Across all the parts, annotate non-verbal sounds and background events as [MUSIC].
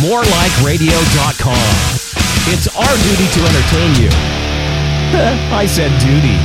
morelikeradio.com. It's our duty to entertain you. [LAUGHS] I said duty.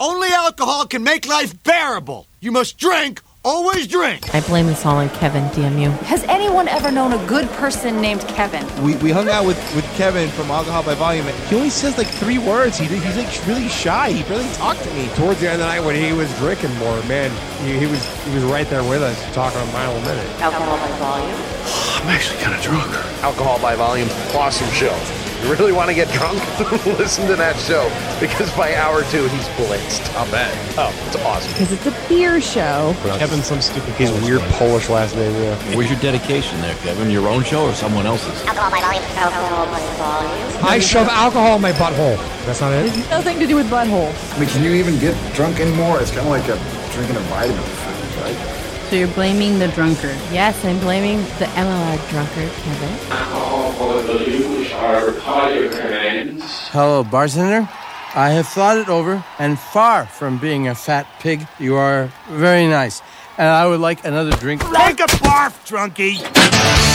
Only alcohol can make life bearable. You must drink, always drink. I blame this all on Kevin, damn you. Has anyone ever known a good person named Kevin? We, we hung out with, with Kevin from Alcohol by Volume. and He only says like three words. He, he's like really shy. He barely talked to me. Towards the end of the night when he was drinking more, man, he, he was he was right there with us, talking a mile a minute. Alcohol by volume. [SIGHS] I'm actually kind of drunk. Alcohol by Volume, awesome show. You really want to get drunk? [LAUGHS] Listen to that show because by hour two he's blitzed. I'll bet. Oh, it's awesome. Because it's a beer show. Kevin's some stupid. He's weird Polish last name. Yeah. Where's your dedication there, Kevin? Your own show or someone else's? Alcohol by volume. Alcohol by volume. I shove alcohol in my butthole. That's not it. Nothing to do with butthole. I mean, can you even get drunk anymore? It's kind of like a, drinking a vitamin right? So you're blaming the drunkard. Yes, I'm blaming the MLR drunkard, Kevin. Hello, bartender. I have thought it over, and far from being a fat pig, you are very nice. And I would like another drink. Take a barf, drunkie.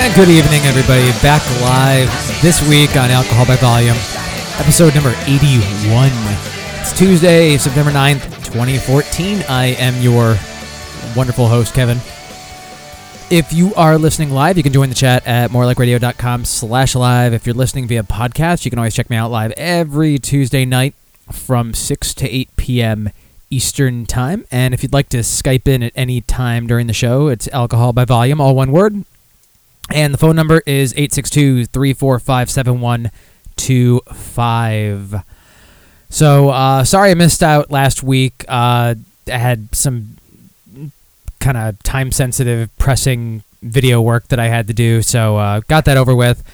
And good evening, everybody. Back live this week on Alcohol by Volume, episode number 81. It's Tuesday, September 9th, 2014. I am your wonderful host, Kevin. If you are listening live, you can join the chat at morelikeradio.com slash live. If you're listening via podcast, you can always check me out live every Tuesday night from 6 to 8 p.m. Eastern Time. And if you'd like to Skype in at any time during the show, it's Alcohol by Volume, all one word. And the phone number is 862 345 7125. So, uh, sorry I missed out last week. Uh, I had some kind of time sensitive, pressing video work that I had to do. So, uh, got that over with.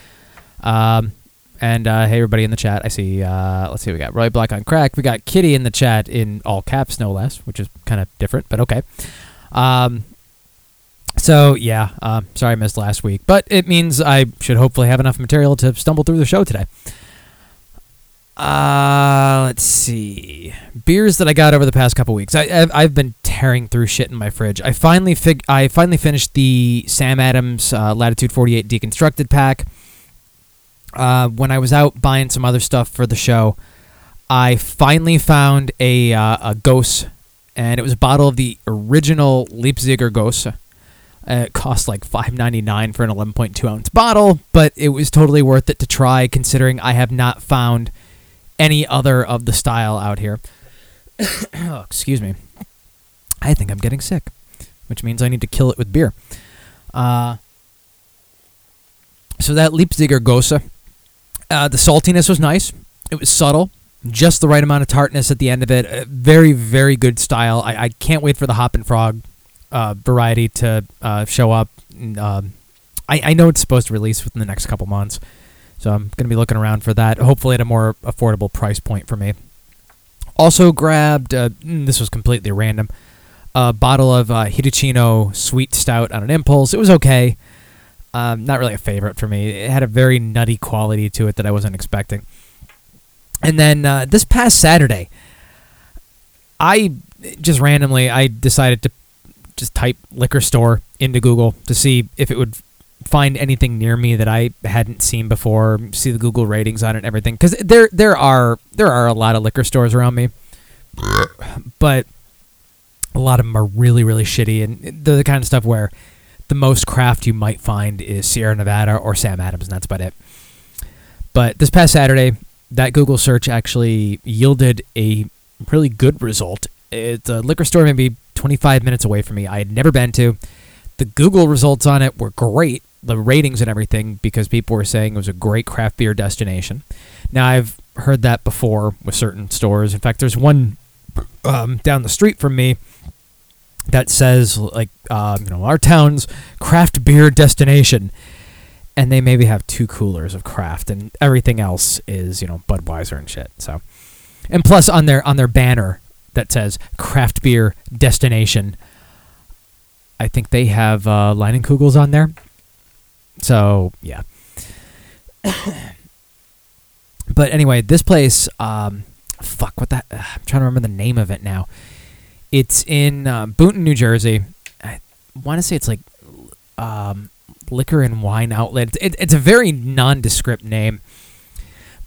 Um, and uh, hey, everybody in the chat. I see, uh, let's see, we got Roy Black on crack. We got Kitty in the chat in all caps, no less, which is kind of different, but okay. Um, so yeah, uh, sorry I missed last week, but it means I should hopefully have enough material to stumble through the show today. Uh, let's see. Beers that I got over the past couple weeks. I, I've, been tearing through shit in my fridge. I finally fig- I finally finished the Sam Adams uh, Latitude 48 deconstructed pack. Uh, when I was out buying some other stuff for the show, I finally found a uh, a Gose, and it was a bottle of the original Leipziger Gose. Uh, it cost like five ninety nine for an eleven point two ounce bottle, but it was totally worth it to try, considering I have not found any other of the style out here. [COUGHS] oh, excuse me. I think I'm getting sick, which means I need to kill it with beer. Uh, so that Leipziger Gose, uh, the saltiness was nice. It was subtle, just the right amount of tartness at the end of it. Uh, very, very good style. I, I can't wait for the Hop and Frog uh, variety to uh, show up. Um, I, I know it's supposed to release within the next couple months, so I'm going to be looking around for that. Hopefully, at a more affordable price point for me. Also grabbed. Uh, this was completely random. A bottle of uh, Hitachino Sweet Stout on an impulse. It was okay. Um, not really a favorite for me. It had a very nutty quality to it that I wasn't expecting. And then uh, this past Saturday, I just randomly I decided to just type liquor store into Google to see if it would find anything near me that I hadn't seen before. See the Google ratings on it and everything because there there are there are a lot of liquor stores around me, but a lot of them are really really shitty and they're the kind of stuff where the most craft you might find is Sierra Nevada or Sam Adams and that's about it. But this past Saturday, that Google search actually yielded a really good result. It's a liquor store maybe 25 minutes away from me. I had never been to. The Google results on it were great, the ratings and everything, because people were saying it was a great craft beer destination. Now, I've heard that before with certain stores. In fact, there's one um, down the street from me that says, like, uh, you know, our town's craft beer destination. And they maybe have two coolers of craft, and everything else is, you know, Budweiser and shit. So, and plus on their on their banner that says craft beer destination, I think they have uh, Leinenkugels on there. So yeah. [COUGHS] but anyway, this place, um, fuck, what that? I'm trying to remember the name of it now. It's in uh, Boonton, New Jersey. I want to say it's like um, liquor and wine outlet. It, it's a very nondescript name,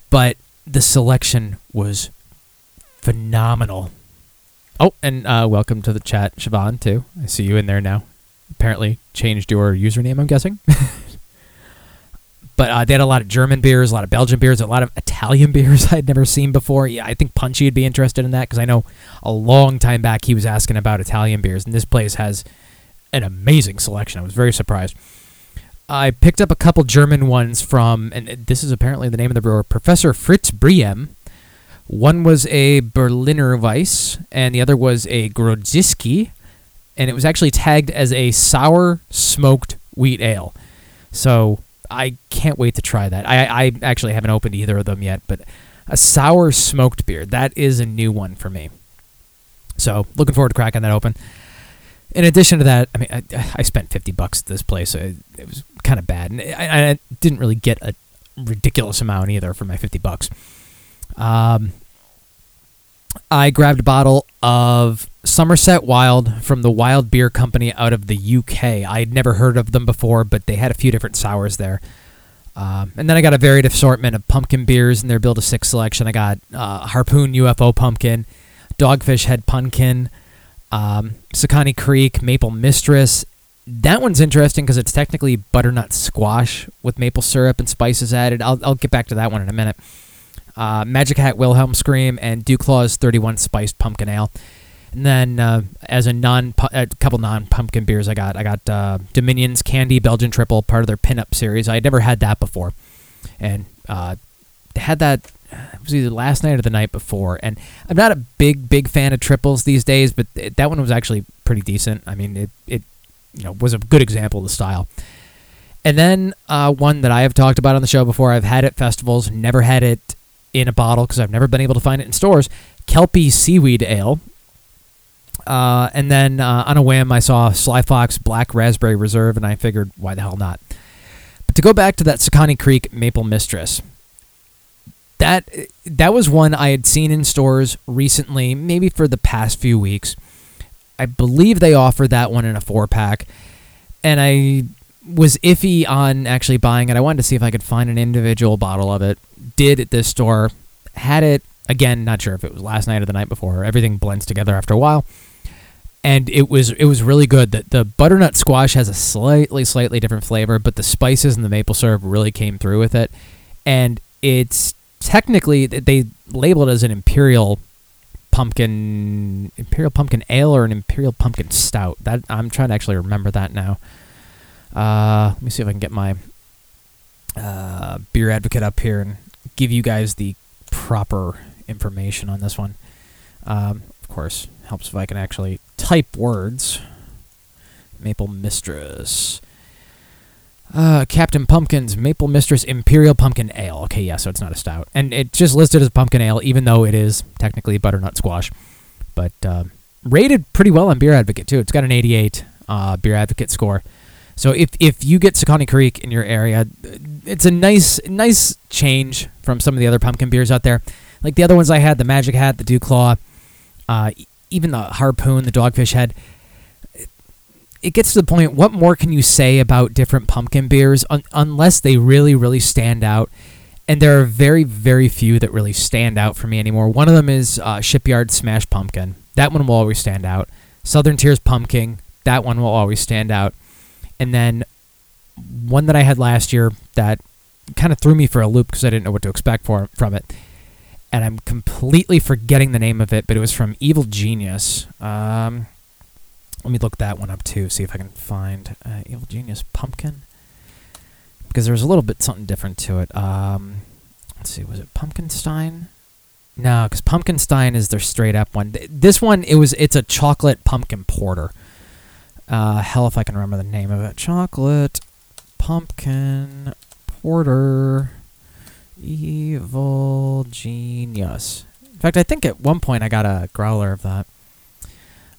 but the selection was phenomenal. Oh, and uh, welcome to the chat, Siobhan, too. I see you in there now. Apparently changed your username, I'm guessing. [LAUGHS] but uh, they had a lot of German beers, a lot of Belgian beers, a lot of Italian [LAUGHS] beers I'd never seen before. Yeah, I think Punchy would be interested in that because I know a long time back he was asking about Italian beers, and this place has an amazing selection. I was very surprised. I picked up a couple German ones from, and this is apparently the name of the brewer, Professor Fritz Briem. One was a Berliner Weiss, and the other was a Grodziski, and it was actually tagged as a sour smoked wheat ale. So I can't wait to try that. I, I actually haven't opened either of them yet, but a sour smoked beer, that is a new one for me. So looking forward to cracking that open. In addition to that, I mean, I, I spent 50 bucks at this place. So it, it was kind of bad. And I, I, didn't really get a ridiculous amount either for my 50 bucks. Um, I grabbed a bottle of Somerset Wild from the Wild Beer Company out of the UK. I had never heard of them before, but they had a few different sours there. Um, and then I got a varied assortment of pumpkin beers in their Build a Six selection. I got uh, Harpoon UFO Pumpkin, Dogfish Head Pumpkin, um, Saucony Creek Maple Mistress. That one's interesting because it's technically butternut squash with maple syrup and spices added. I'll, I'll get back to that one in a minute uh, Magic Hat Wilhelm Scream, and Claw's 31 Spiced Pumpkin Ale. And then uh, as a non, a couple non pumpkin beers, I got I got uh, Dominion's Candy Belgian Triple, part of their pinup series. I had never had that before, and uh, had that it was either last night or the night before. And I'm not a big big fan of triples these days, but it, that one was actually pretty decent. I mean, it it you know was a good example of the style. And then uh, one that I have talked about on the show before. I've had at festivals, never had it in a bottle because I've never been able to find it in stores. Kelpie Seaweed Ale. Uh, and then uh, on a whim, I saw Sly Fox Black Raspberry Reserve, and I figured, why the hell not? But to go back to that Saucony Creek Maple Mistress, that that was one I had seen in stores recently, maybe for the past few weeks. I believe they offered that one in a four pack, and I was iffy on actually buying it. I wanted to see if I could find an individual bottle of it. Did at this store, had it again. Not sure if it was last night or the night before. Everything blends together after a while, and it was it was really good. The the butternut squash has a slightly slightly different flavor, but the spices and the maple syrup really came through with it, and it's technically they label it as an imperial pumpkin imperial pumpkin ale or an imperial pumpkin stout. That I'm trying to actually remember that now. Uh, let me see if I can get my uh, beer advocate up here and give you guys the proper information on this one. Um, of course, helps if I can actually type words. Maple Mistress. Uh, Captain Pumpkin's Maple Mistress Imperial Pumpkin Ale. Okay, yeah, so it's not a stout. And it's just listed as pumpkin ale, even though it is technically butternut squash. But uh, rated pretty well on Beer Advocate, too. It's got an 88 uh, Beer Advocate score. So if if you get Saucony Creek in your area, it's a nice nice change from some of the other pumpkin beers out there. Like the other ones I had, the Magic Hat, the Dew Claw, uh, even the Harpoon, the Dogfish Head. It gets to the point. What more can you say about different pumpkin beers un- unless they really really stand out? And there are very very few that really stand out for me anymore. One of them is uh, Shipyard Smash Pumpkin. That one will always stand out. Southern Tier's Pumking. That one will always stand out and then one that I had last year that kind of threw me for a loop because I didn't know what to expect for from it. And I'm completely forgetting the name of it, but it was from Evil Genius. Um, let me look that one up too, see if I can find uh, Evil Genius Pumpkin. Because there was a little bit something different to it. Um, let's see, was it Pumpkinstein? No, because Pumpkinstein is their straight up one. This one, it was it's a chocolate pumpkin porter. Uh, hell, if I can remember the name of it. Chocolate pumpkin porter evil genius. In fact, I think at one point I got a growler of that.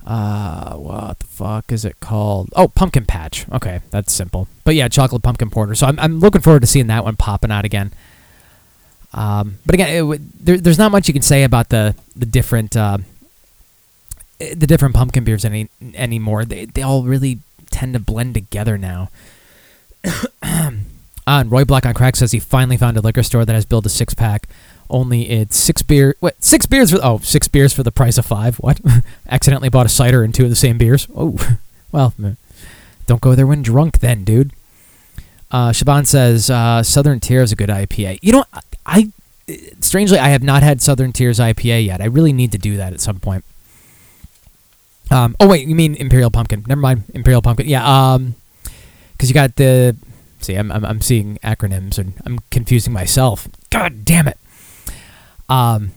Uh, what the fuck is it called? Oh, Pumpkin Patch. Okay, that's simple. But yeah, chocolate pumpkin porter. So I'm I'm looking forward to seeing that one popping out again. Um, but again, it, there, there's not much you can say about the the different uh, the different pumpkin beers any anymore. They they all really tend to blend together now. uh, [COUGHS] and Roy Black on Crack says he finally found a liquor store that has built a six pack. Only it's six beer. What six beers for? Oh, six beers for the price of five. What? [LAUGHS] Accidentally bought a cider and two of the same beers. Oh, [LAUGHS] well, don't go there when drunk, then, dude. Uh, Siobhan says uh, Southern Tier is a good IPA. You know, I, I strangely I have not had Southern Tier's IPA yet. I really need to do that at some point. Um, oh wait, you mean Imperial Pumpkin? Never mind, Imperial Pumpkin. Yeah, um, because you got the. See, I'm, I'm I'm seeing acronyms and I'm confusing myself. God damn it. Um,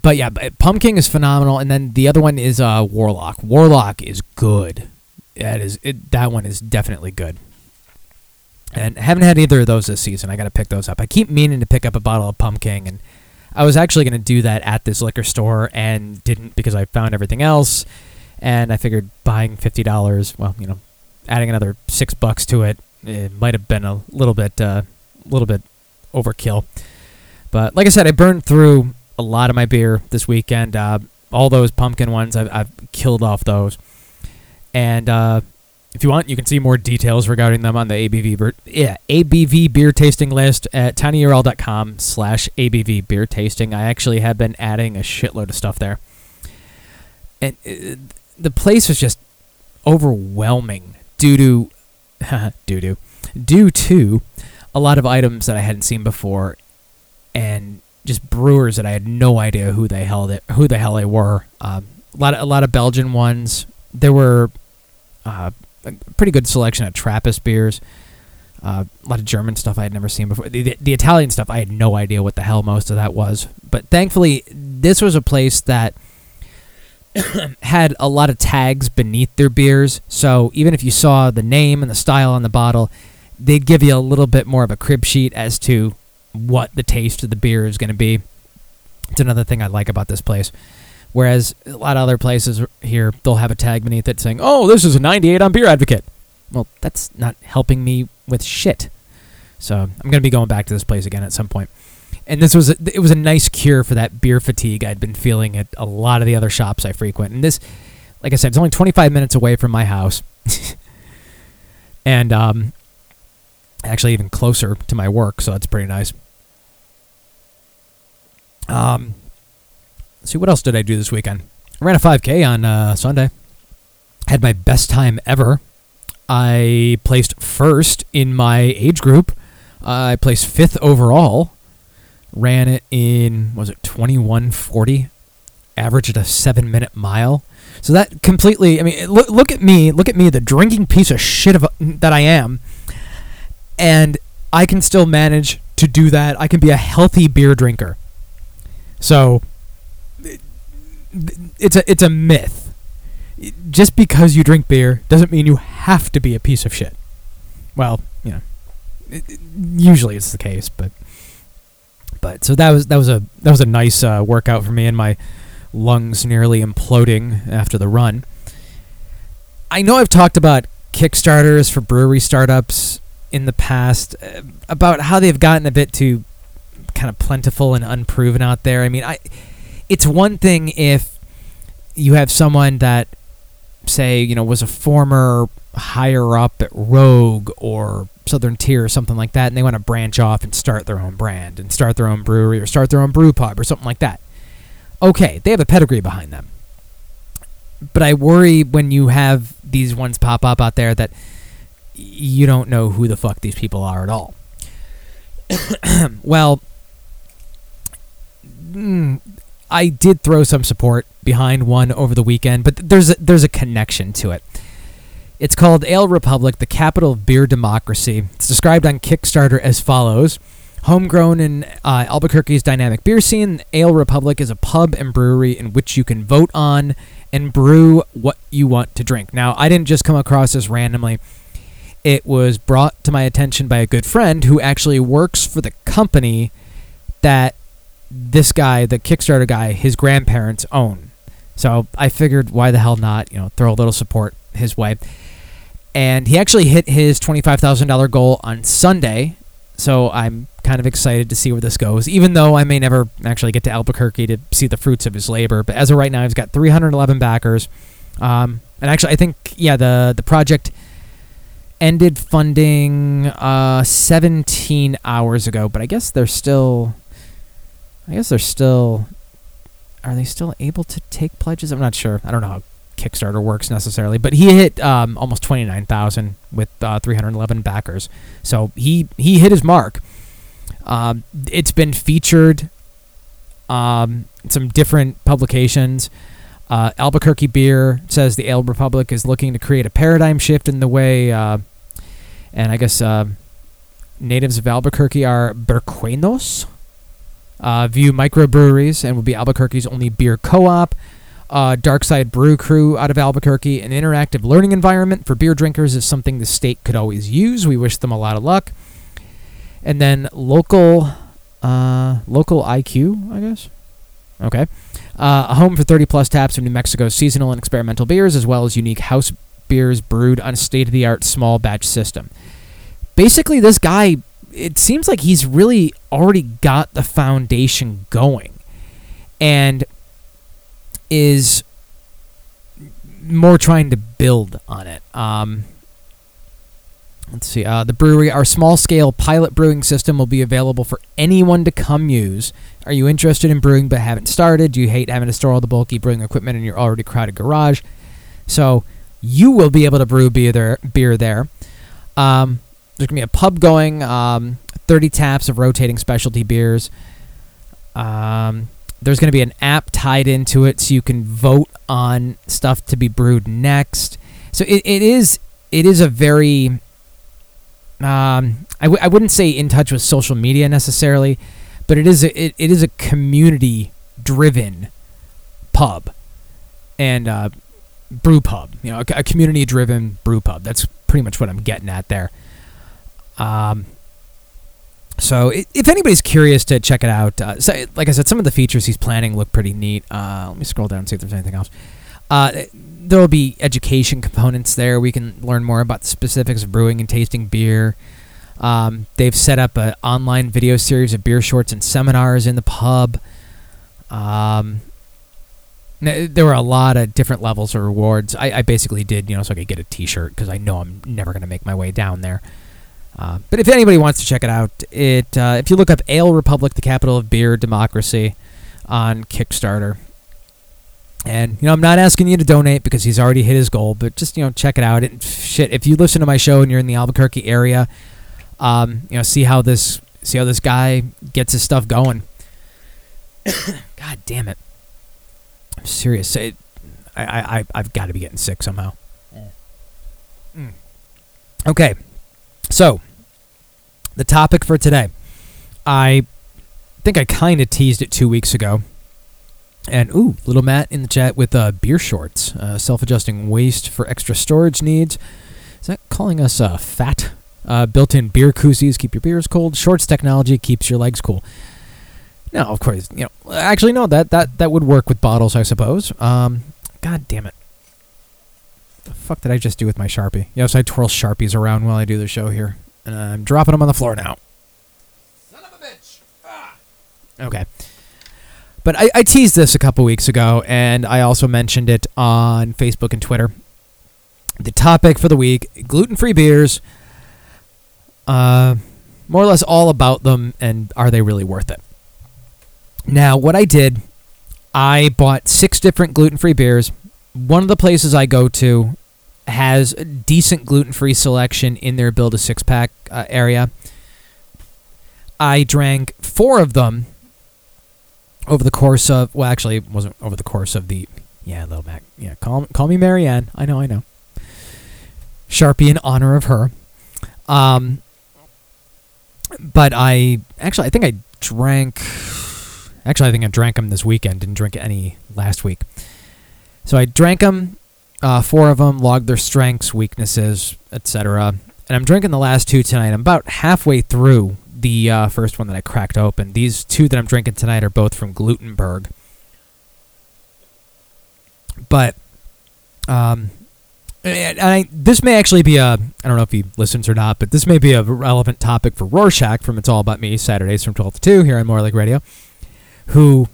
but yeah, Pumking is phenomenal, and then the other one is uh Warlock. Warlock is good. That is it. That one is definitely good. And I haven't had either of those this season. I got to pick those up. I keep meaning to pick up a bottle of Pumking, and I was actually going to do that at this liquor store and didn't because I found everything else. And I figured buying fifty dollars, well, you know, adding another six bucks to it, it might have been a little bit, a little bit overkill. But like I said, I burned through a lot of my beer this weekend. Uh, all those pumpkin ones, I've, I've killed off those. And uh, if you want, you can see more details regarding them on the ABV beer, yeah, ABV beer tasting list at tinyurl.com slash ABV beer tasting. I actually have been adding a shitload of stuff there. And uh, the place was just overwhelming due to [LAUGHS] due to due to a lot of items that I hadn't seen before and just brewers that I had no idea who the hell they, who the hell they were. Um, a lot of, a lot of Belgian ones. There were uh, a pretty good selection of Trappist beers. Uh, a lot of German stuff I had never seen before. The, the, the Italian stuff I had no idea what the hell most of that was. But thankfully, this was a place that [COUGHS] had a lot of tags beneath their beers. So even if you saw the name and the style on the bottle, they'd give you a little bit more of a crib sheet as to what the taste of the beer is going to be. It's another thing I like about this place. Whereas a lot of other places here, they'll have a tag beneath it saying, "Oh, this is a 98 on Beer Advocate." Well, that's not helping me with shit. So I'm going to be going back to this place again at some point. And this was a, it was a nice cure for that beer fatigue I'd been feeling at a lot of the other shops I frequent. And this, like I said, it's only 25 minutes away from my house, [LAUGHS] and um, actually even closer to my work, so that's pretty nice. Um, see what else did I do this weekend? I ran a 5K on uh, Sunday. Had my best time ever. I placed first in my age group. Uh, I placed fifth overall. Ran it in was it 2140? Averaged a seven minute mile. So that completely. I mean, look look at me. Look at me, the drinking piece of shit of, that I am. And I can still manage to do that. I can be a healthy beer drinker. So it's a it's a myth. Just because you drink beer doesn't mean you have to be a piece of shit. Well, you know, usually it's the case, but but so that was that was a that was a nice uh, workout for me, and my lungs nearly imploding after the run. I know I've talked about Kickstarters for brewery startups in the past uh, about how they've gotten a bit too kind of plentiful and unproven out there. I mean, I it's one thing if you have someone that say, you know, was a former higher up at Rogue or Southern Tier or something like that and they want to branch off and start their own brand and start their own brewery or start their own brew pub or something like that. Okay, they have a pedigree behind them. But I worry when you have these ones pop up out there that you don't know who the fuck these people are at all. [COUGHS] well, mm, I did throw some support behind one over the weekend, but there's a, there's a connection to it. It's called Ale Republic, the capital of beer democracy. It's described on Kickstarter as follows. Homegrown in uh, Albuquerque's dynamic beer scene, Ale Republic is a pub and brewery in which you can vote on and brew what you want to drink. Now, I didn't just come across this randomly. It was brought to my attention by a good friend who actually works for the company that this guy, the Kickstarter guy, his grandparents own. So I figured, why the hell not? You know, throw a little support his way. And he actually hit his $25,000 goal on Sunday. So I'm kind of excited to see where this goes, even though I may never actually get to Albuquerque to see the fruits of his labor. But as of right now, he's got 311 backers. Um, and actually, I think, yeah, the, the project ended funding uh, 17 hours ago, but I guess they're still. I guess they're still. Are they still able to take pledges? I'm not sure. I don't know how Kickstarter works necessarily, but he hit um, almost 29,000 with uh, 311 backers. So he he hit his mark. Um, it's been featured um, some different publications. Uh, Albuquerque Beer says the Ale Republic is looking to create a paradigm shift in the way, uh, and I guess uh, natives of Albuquerque are Burqueños, uh, view microbreweries and will be Albuquerque's only beer co-op. Uh, Darkside Brew Crew out of Albuquerque, an interactive learning environment for beer drinkers is something the state could always use. We wish them a lot of luck. And then local, uh, local IQ, I guess. Okay, uh, a home for 30 plus taps of New Mexico's seasonal and experimental beers, as well as unique house beers brewed on a state-of-the-art small batch system. Basically, this guy, it seems like he's really already got the foundation going, and is more trying to build on it. Um, let's see. Uh, the brewery, our small scale pilot brewing system will be available for anyone to come use. Are you interested in brewing but haven't started? Do you hate having to store all the bulky brewing equipment in your already crowded garage? So you will be able to brew beer there. Beer there. Um, there's gonna be a pub going. Um, 30 taps of rotating specialty beers. Um, there's going to be an app tied into it so you can vote on stuff to be brewed next. So it, it is it is a very um, I w- I wouldn't say in touch with social media necessarily, but it is a, it, it is a community driven pub and uh, brew pub. You know, a, a community driven brew pub. That's pretty much what I'm getting at there. Um, so if anybody's curious to check it out, uh, so, like I said, some of the features he's planning look pretty neat. Uh, let me scroll down and see if there's anything else. Uh, there will be education components there. We can learn more about the specifics of brewing and tasting beer. Um, they've set up an online video series of beer shorts and seminars in the pub. Um, there were a lot of different levels of rewards. I, I basically did, you know, so I could get a T-shirt because I know I'm never going to make my way down there. Uh, but if anybody wants to check it out, it uh, if you look up Ale Republic, the capital of beer democracy, on Kickstarter, and you know I'm not asking you to donate because he's already hit his goal, but just you know check it out. And shit, if you listen to my show and you're in the Albuquerque area, um, you know see how this see how this guy gets his stuff going. [COUGHS] God damn it! I'm serious. It, I I I've got to be getting sick somehow. Mm. Okay. So, the topic for today. I think I kind of teased it two weeks ago. And, ooh, little Matt in the chat with uh, beer shorts, uh, self adjusting waist for extra storage needs. Is that calling us uh, fat? Uh, built in beer koozies keep your beers cold. Shorts technology keeps your legs cool. No, of course, you know, actually, no, that, that, that would work with bottles, I suppose. Um, God damn it the fuck did I just do with my Sharpie? Yes, I twirl Sharpies around while I do the show here. And I'm dropping them on the floor now. Son of a bitch! Ah. Okay. But I, I teased this a couple weeks ago, and I also mentioned it on Facebook and Twitter. The topic for the week gluten free beers. Uh, more or less all about them, and are they really worth it? Now, what I did, I bought six different gluten free beers one of the places I go to has a decent gluten free selection in their build a six pack uh, area. I drank four of them over the course of well, actually, it wasn't over the course of the yeah, little Mac. Yeah, call call me Marianne. I know, I know. Sharpie in honor of her. Um, but I actually I think I drank. Actually, I think I drank them this weekend. Didn't drink any last week. So I drank them, uh, four of them, logged their strengths, weaknesses, etc. And I'm drinking the last two tonight. I'm about halfway through the uh, first one that I cracked open. These two that I'm drinking tonight are both from Glutenberg. But um, I, this may actually be a, I don't know if he listens or not, but this may be a relevant topic for Rorschach from It's All About Me, Saturdays from 12 to 2 here on More Like Radio, who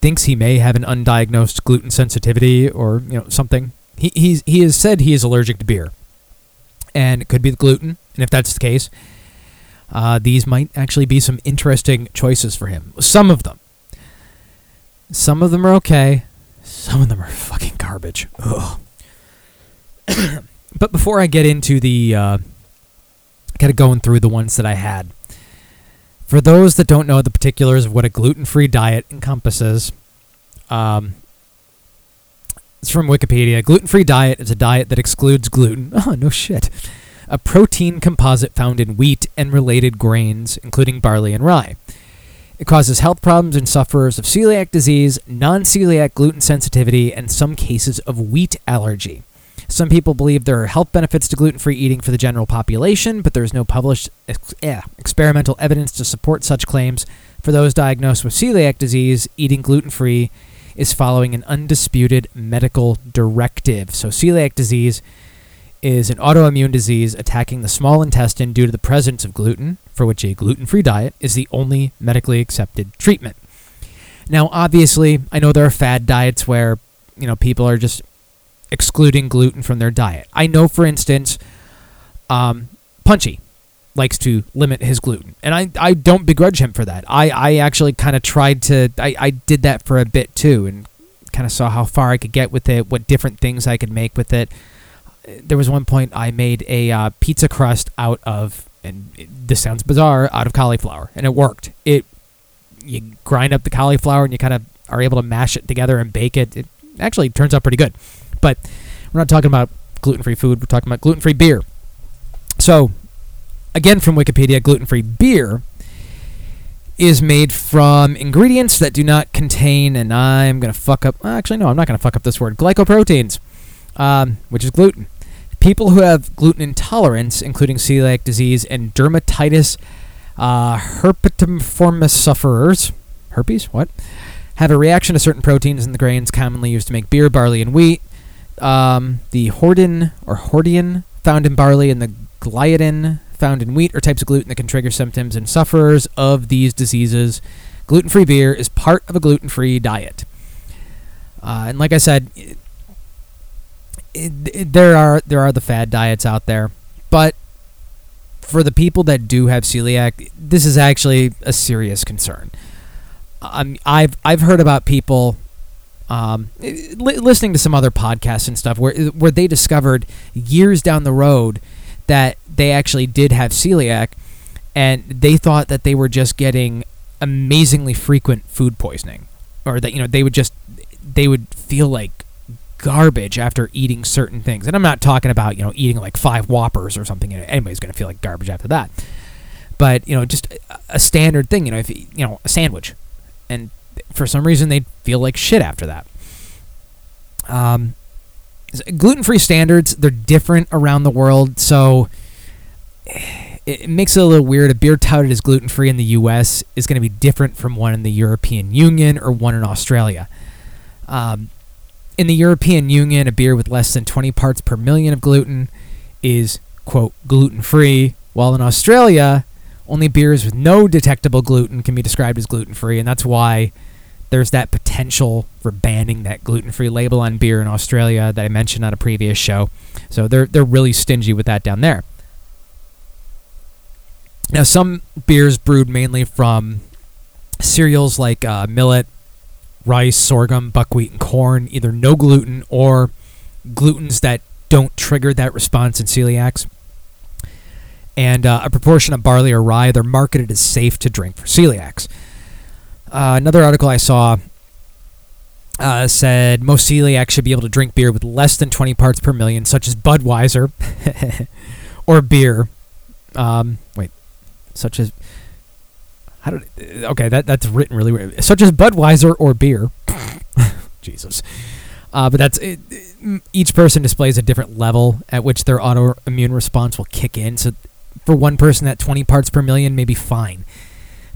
thinks he may have an undiagnosed gluten sensitivity or, you know, something. He, he's, he has said he is allergic to beer, and it could be the gluten. And if that's the case, uh, these might actually be some interesting choices for him. Some of them. Some of them are okay. Some of them are fucking garbage. [COUGHS] But before I get into the, uh, kind of going through the ones that I had, for those that don't know the particulars of what a gluten free diet encompasses, um, it's from Wikipedia. Gluten free diet is a diet that excludes gluten. [LAUGHS] Oh, no shit. A protein composite found in wheat and related grains, including barley and rye. It causes health problems in sufferers of celiac disease, non celiac gluten sensitivity, and some cases of wheat allergy. Some people believe there are health benefits to gluten free eating for the general population, but there is no published ex- eh, experimental evidence to support such claims. For those diagnosed with celiac disease, eating gluten free is following an undisputed medical directive. So, celiac disease is an autoimmune disease attacking the small intestine due to the presence of gluten, for which a gluten free diet is the only medically accepted treatment. Now, obviously, I know there are fad diets where, you know, people are just excluding gluten from their diet. I know, for instance, um, Punchy likes to limit his gluten, and I, I don't begrudge him for that. I, I actually kind of tried to, I, I did that for a bit too, and kind of saw how far I could get with it, what different things I could make with it. There was one point I made a uh, pizza crust out of, and this sounds bizarre, out of cauliflower, and it worked. It you grind up the cauliflower and you kind of are able to mash it together and bake it. It actually turns out pretty good. But we're not talking about gluten free food, we're talking about gluten free beer. So, again from Wikipedia, gluten free beer is made from ingredients that do not contain, and I'm going to fuck up, actually, no, I'm not going to fuck up this word, glycoproteins, um, which is gluten. People who have gluten intolerance, including celiac disease and dermatitis uh, herpetiformis sufferers, herpes, what? Have a reaction to certain proteins in the grains commonly used to make beer, barley, and wheat. Um, the hordin or hordian found in barley and the gliadin found in wheat are types of gluten that can trigger symptoms in sufferers of these diseases. Gluten free beer is part of a gluten free diet. Uh, and like I said, it, it, there are there are the fad diets out there, but for the people that do have celiac, this is actually a serious concern. Um, I've I've heard about people um, li- listening to some other podcasts and stuff where where they discovered years down the road that they actually did have celiac, and they thought that they were just getting amazingly frequent food poisoning, or that you know they would just they would feel like garbage after eating certain things. And I'm not talking about, you know, eating like five Whoppers or something. Anybody's going to feel like garbage after that. But, you know, just a standard thing, you know, if, you know, a sandwich. And for some reason, they'd feel like shit after that. Um, gluten free standards, they're different around the world. So [SIGHS] it makes it a little weird. A beer touted as gluten free in the US is going to be different from one in the European Union or one in Australia. Um, in the European Union, a beer with less than 20 parts per million of gluten is, quote, gluten free, while in Australia, only beers with no detectable gluten can be described as gluten free, and that's why there's that potential for banning that gluten free label on beer in Australia that I mentioned on a previous show. So they're, they're really stingy with that down there. Now, some beers brewed mainly from cereals like uh, millet, rice, sorghum, buckwheat, and corn, either no gluten or glutens that don't trigger that response in celiacs. And uh, a proportion of barley or rye, they're marketed as safe to drink for celiacs. Uh, another article I saw uh, said most celiacs should be able to drink beer with less than 20 parts per million, such as Budweiser [LAUGHS] or beer. Um, wait, such as how did okay that that's written really weird. Such as Budweiser or beer. [LAUGHS] Jesus. Uh, but that's it, each person displays a different level at which their autoimmune response will kick in. So for one person, that 20 parts per million may be fine.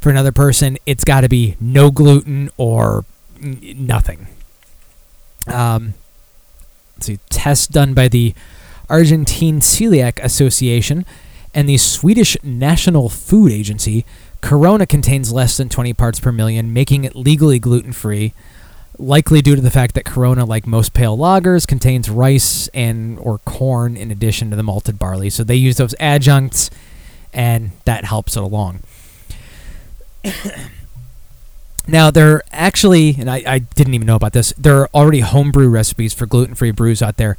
For another person, it's got to be no gluten or nothing. Um, let's see. Tests done by the Argentine Celiac Association, and the Swedish National Food Agency, Corona contains less than 20 parts per million, making it legally gluten free, likely due to the fact that Corona, like most pale lagers, contains rice and or corn in addition to the malted barley. So they use those adjuncts, and that helps it along. [COUGHS] now there are actually, and I, I didn't even know about this. There are already homebrew recipes for gluten-free brews out there.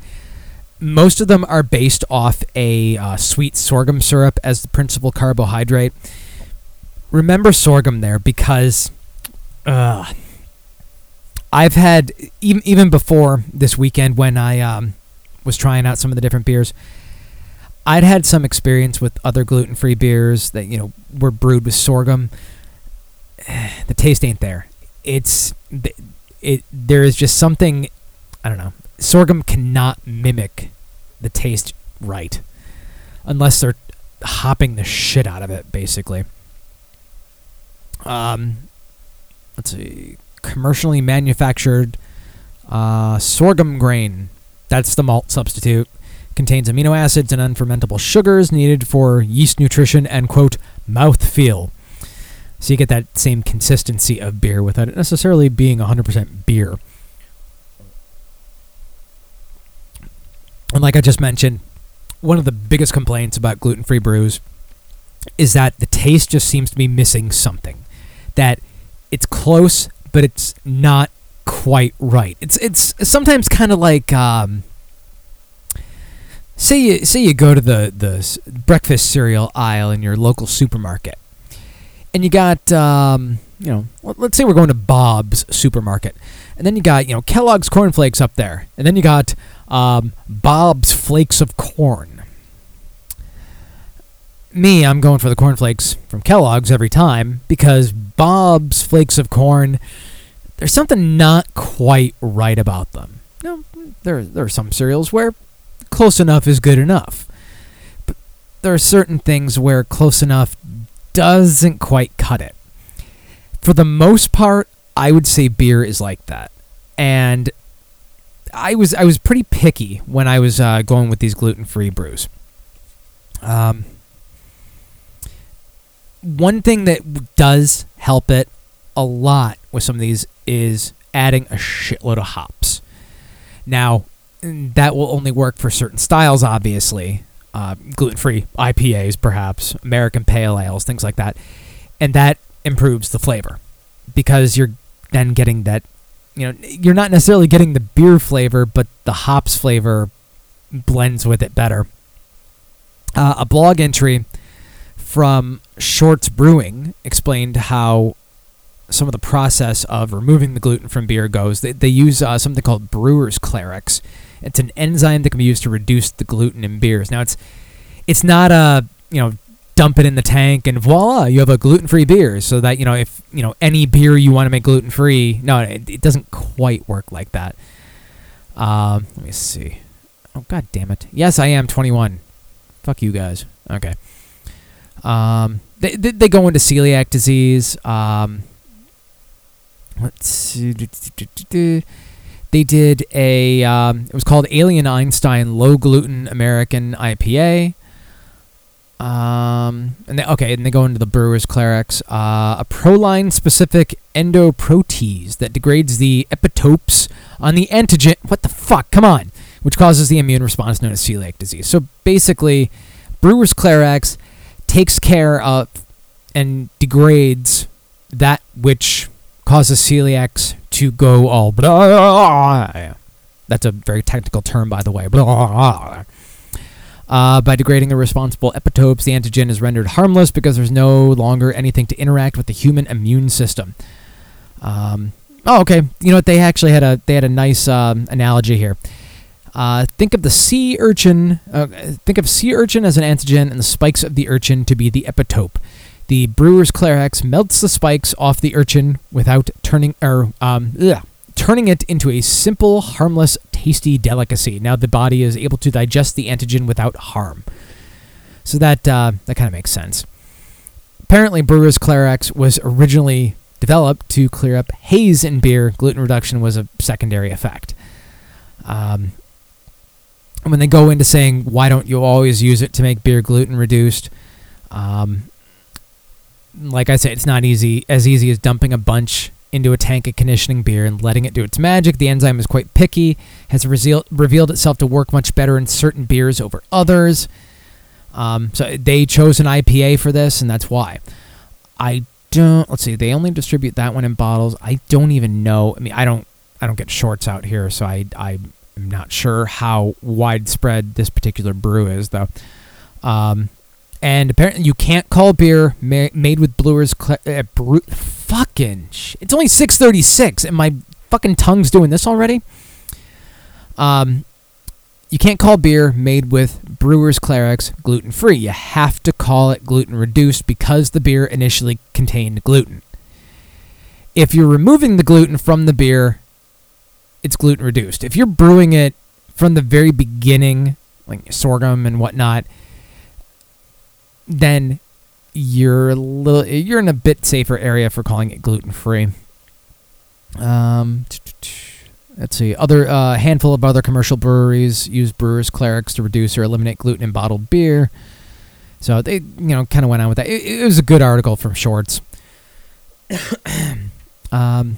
Most of them are based off a uh, sweet sorghum syrup as the principal carbohydrate. Remember sorghum there because uh, I've had even even before this weekend when I um, was trying out some of the different beers. I'd had some experience with other gluten-free beers that you know were brewed with sorghum. [SIGHS] The taste ain't there. It's it. There is just something. I don't know. Sorghum cannot mimic the taste right, unless they're hopping the shit out of it, basically. Um, let's see commercially manufactured uh, sorghum grain. That's the malt substitute. Contains amino acids and unfermentable sugars needed for yeast nutrition and, quote, mouth feel. So you get that same consistency of beer without it necessarily being 100% beer. And like I just mentioned, one of the biggest complaints about gluten free brews is that the taste just seems to be missing something. That it's close, but it's not quite right. It's it's sometimes kind of like um, say you say you go to the the breakfast cereal aisle in your local supermarket, and you got um, you know let's say we're going to Bob's supermarket, and then you got you know Kellogg's cornflakes up there, and then you got um, Bob's flakes of corn. Me, I'm going for the cornflakes from Kellogg's every time because Bob's flakes of corn, there's something not quite right about them. No, there there are some cereals where close enough is good enough. But there are certain things where close enough doesn't quite cut it. For the most part, I would say beer is like that. And I was I was pretty picky when I was uh, going with these gluten free brews. Um, one thing that does help it a lot with some of these is adding a shitload of hops. Now, that will only work for certain styles, obviously. Uh, gluten free IPAs, perhaps, American Pale Ales, things like that. And that improves the flavor because you're then getting that, you know, you're not necessarily getting the beer flavor, but the hops flavor blends with it better. Uh, a blog entry from Shorts Brewing explained how some of the process of removing the gluten from beer goes. They, they use uh, something called Brewer's Clarex. It's an enzyme that can be used to reduce the gluten in beers. Now it's it's not a you know dump it in the tank and voila you have a gluten-free beer. So that you know if you know any beer you want to make gluten-free, no, it, it doesn't quite work like that. Um, let me see. Oh god damn it! Yes, I am 21. Fuck you guys. Okay. Um, they, they, they go into celiac disease. Um, let's see. They did a. Um, it was called Alien Einstein Low Gluten American IPA. Um, and they, okay, and they go into the Brewer's Clarex, uh, a proline specific endoprotease that degrades the epitopes on the antigen. What the fuck? Come on, which causes the immune response known as celiac disease. So basically, Brewer's Clarex takes care of and degrades that which causes celiacs to go all blah. That's a very technical term, by the way. Blah. Uh, by degrading the responsible epitopes, the antigen is rendered harmless because there's no longer anything to interact with the human immune system. Um, oh, okay. You know what? They actually had a they had a nice um, analogy here. Uh, think of the sea urchin. Uh, think of sea urchin as an antigen, and the spikes of the urchin to be the epitope. The brewer's Clarex melts the spikes off the urchin without turning or um, ugh, turning it into a simple, harmless, tasty delicacy. Now the body is able to digest the antigen without harm. So that uh, that kind of makes sense. Apparently, brewer's Clarex was originally developed to clear up haze in beer. Gluten reduction was a secondary effect. Um, when they go into saying why don't you always use it to make beer gluten reduced, um, like I said, it's not easy as easy as dumping a bunch into a tank of conditioning beer and letting it do its magic. The enzyme is quite picky, has revealed itself to work much better in certain beers over others. Um, so they chose an IPA for this, and that's why. I don't. Let's see. They only distribute that one in bottles. I don't even know. I mean, I don't. I don't get shorts out here, so I. I'm not sure how widespread this particular brew is, though. Um, and apparently, you can't call beer ma- made with Brewers Cl- uh, fucking. Sh- it's only six thirty six, and my fucking tongue's doing this already. Um, you can't call beer made with Brewers Clarex gluten free. You have to call it gluten reduced because the beer initially contained gluten. If you're removing the gluten from the beer, it's gluten reduced. If you're brewing it from the very beginning, like sorghum and whatnot, then you're a little you're in a bit safer area for calling it gluten free. Um, let's see. Other uh, handful of other commercial breweries use brewers Clarex to reduce or eliminate gluten in bottled beer. So they, you know, kind of went on with that. It, it was a good article from Shorts. [COUGHS] um,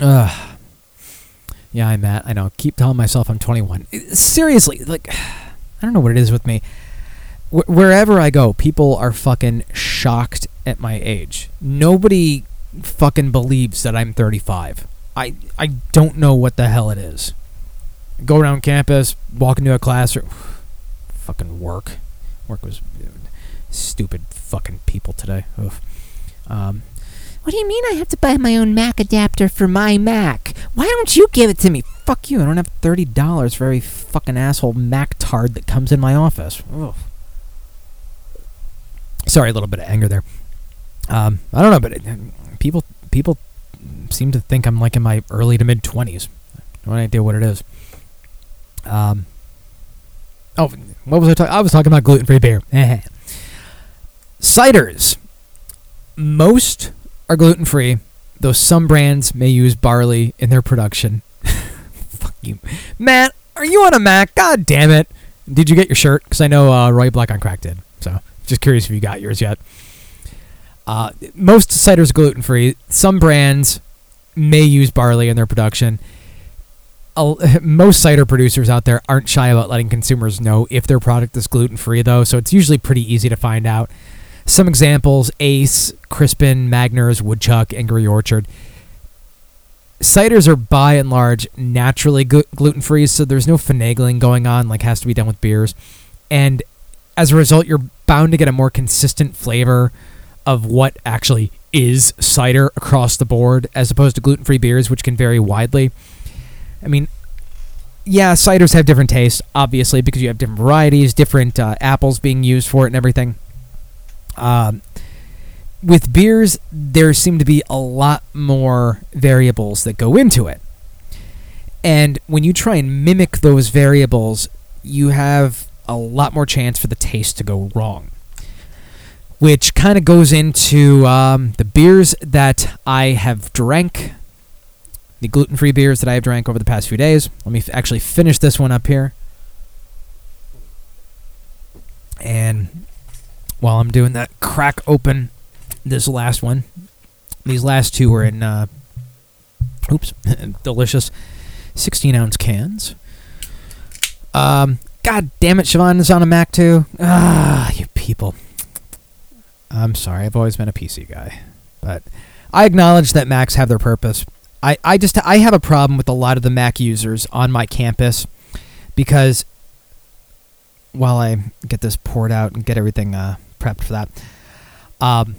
uh, yeah, I'm Matt. I know. Keep telling myself I'm 21. Seriously, like, [SIGHS] I don't know what it is with me. Wh- wherever I go, people are fucking shocked at my age. Nobody fucking believes that I'm 35. I I don't know what the hell it is. Go around campus, walk into a class, or [SIGHS] fucking work. Work was stupid fucking people today. Um, what do you mean I have to buy my own Mac adapter for my Mac? Why don't you give it to me? Fuck you! I don't have thirty dollars for every fucking asshole Mac tard that comes in my office. Oof. Sorry, a little bit of anger there. Um, I don't know, but it, people people seem to think I'm like in my early to mid twenties. No idea what it is. Um. Oh, what was I talking? I was talking about gluten-free beer. [LAUGHS] Ciders. Most are gluten-free, though some brands may use barley in their production. [LAUGHS] Fuck you, Matt. Are you on a Mac? God damn it! Did you get your shirt? Because I know uh, Roy Black on Crack did. So just curious if you got yours yet. Uh, most ciders gluten free. Some brands may use barley in their production. [LAUGHS] Most cider producers out there aren't shy about letting consumers know if their product is gluten free, though, so it's usually pretty easy to find out. Some examples Ace, Crispin, Magners, Woodchuck, Angry Orchard. Ciders are by and large naturally gluten free, so there's no finagling going on like has to be done with beers. And as a result, you're bound to get a more consistent flavor of what actually is cider across the board as opposed to gluten free beers, which can vary widely. I mean, yeah, ciders have different tastes, obviously, because you have different varieties, different uh, apples being used for it, and everything. Um, with beers, there seem to be a lot more variables that go into it. And when you try and mimic those variables, you have a lot more chance for the taste to go wrong. Which kind of goes into um, the beers that I have drank, the gluten free beers that I have drank over the past few days. Let me f- actually finish this one up here. And while I'm doing that, crack open this last one. These last two were in, uh, oops, [LAUGHS] delicious 16 ounce cans. Um, God damn it, Siobhan is on a Mac too. Ah, you people. I'm sorry, I've always been a PC guy. But I acknowledge that Macs have their purpose. I, I just I have a problem with a lot of the Mac users on my campus because while I get this poured out and get everything uh, prepped for that, um,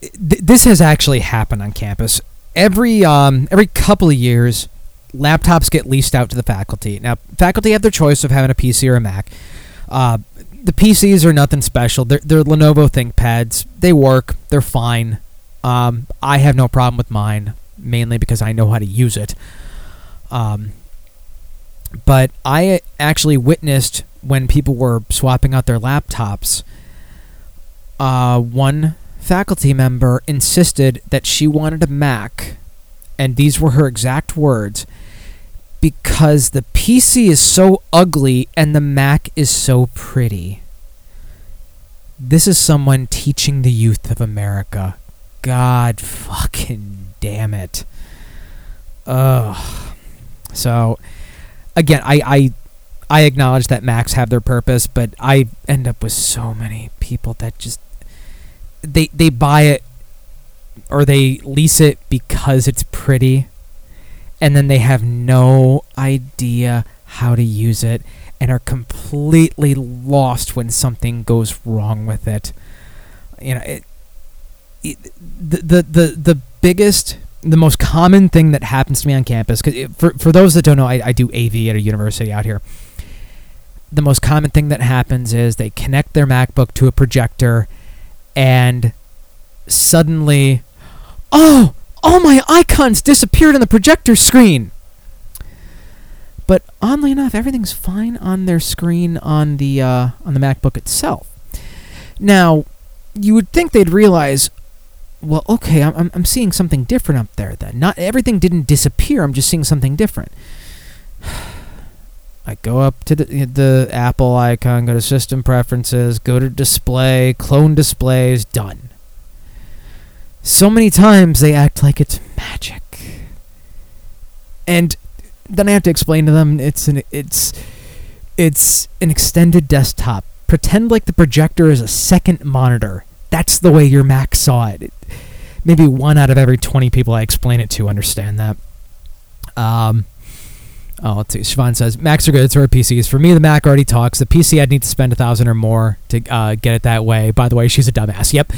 th- this has actually happened on campus. Every um, every couple of years, laptops get leased out to the faculty. Now, faculty have their choice of having a PC or a Mac. Uh, the PCs are nothing special. They're, they're Lenovo ThinkPads. They work. They're fine. Um, I have no problem with mine, mainly because I know how to use it. Um, but I actually witnessed when people were swapping out their laptops. Uh, one faculty member insisted that she wanted a Mac, and these were her exact words. because the PC is so ugly and the Mac is so pretty. This is someone teaching the youth of America. God fucking damn it. Ugh. So, again, I, I I acknowledge that Macs have their purpose, but I end up with so many people that just they they buy it or they lease it because it's pretty and then they have no idea how to use it and are completely lost when something goes wrong with it. You know, it, it the, the the the biggest the most common thing that happens to me on campus because for, for those that don't know I, I do av at a university out here the most common thing that happens is they connect their macbook to a projector and suddenly oh all my icons disappeared on the projector screen but oddly enough everything's fine on their screen on the uh, on the macbook itself now you would think they'd realize well, okay, I'm, I'm seeing something different up there then. Not everything didn't disappear. I'm just seeing something different. I go up to the, the Apple icon, go to System Preferences, go to Display, clone displays, done. So many times they act like it's magic. And then I have to explain to them it's an it's it's an extended desktop. Pretend like the projector is a second monitor. That's the way your Mac saw it. it maybe one out of every 20 people I explain it to understand that. Um, oh, let's see. Siobhan says Macs are good. So are PCs. For me, the Mac already talks. The PC, I'd need to spend a thousand or more to uh, get it that way. By the way, she's a dumbass. Yep.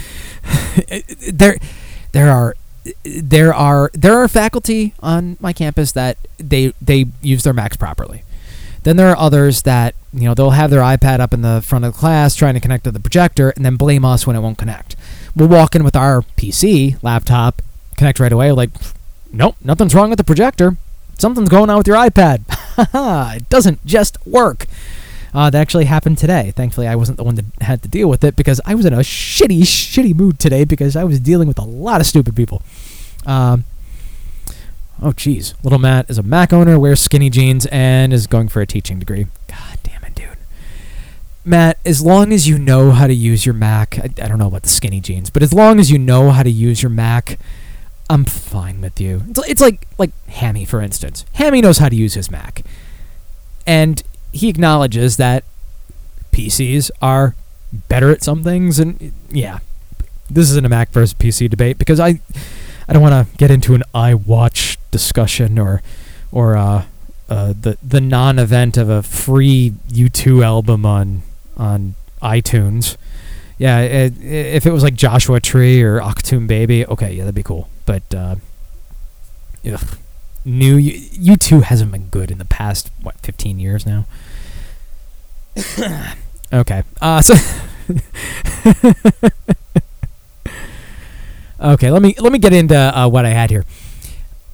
[LAUGHS] there, there are. There are there are faculty on my campus that they they use their Macs properly. Then there are others that you know they'll have their iPad up in the front of the class trying to connect to the projector and then blame us when it won't connect. We'll walk in with our PC laptop, connect right away. Like, nope, nothing's wrong with the projector. Something's going on with your iPad. [LAUGHS] it doesn't just work. Uh, that actually happened today. Thankfully, I wasn't the one that had to deal with it because I was in a shitty, shitty mood today because I was dealing with a lot of stupid people. Um, oh, geez. Little Matt is a Mac owner, wears skinny jeans, and is going for a teaching degree. God damn it, dude. Matt, as long as you know how to use your Mac, I, I don't know about the skinny jeans, but as long as you know how to use your Mac, I'm fine with you. It's, it's like like Hammy, for instance. Hammy knows how to use his Mac, and he acknowledges that PCs are better at some things, and yeah, this isn't a Mac versus PC debate because I I don't want to get into an iWatch discussion or or uh, uh, the the non-event of a free U2 album on on iTunes. Yeah, it, if it was like Joshua Tree or Achtung Baby, okay, yeah, that'd be cool. But uh, ugh, new U2 hasn't been good in the past what 15 years now. [COUGHS] okay, uh, so [LAUGHS] okay, let me let me get into uh, what I had here.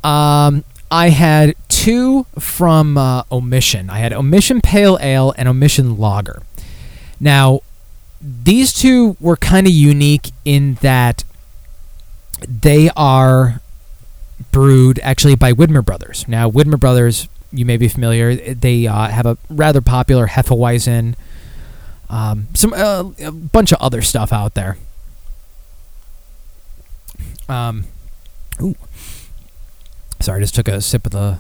Um, I had two from uh, Omission. I had Omission Pale Ale and Omission Lager. Now, these two were kind of unique in that they are brewed actually by Widmer Brothers. Now, Widmer Brothers, you may be familiar, they uh, have a rather popular Hefeweizen, um, some uh, a bunch of other stuff out there. Um, ooh, sorry, I just took a sip of the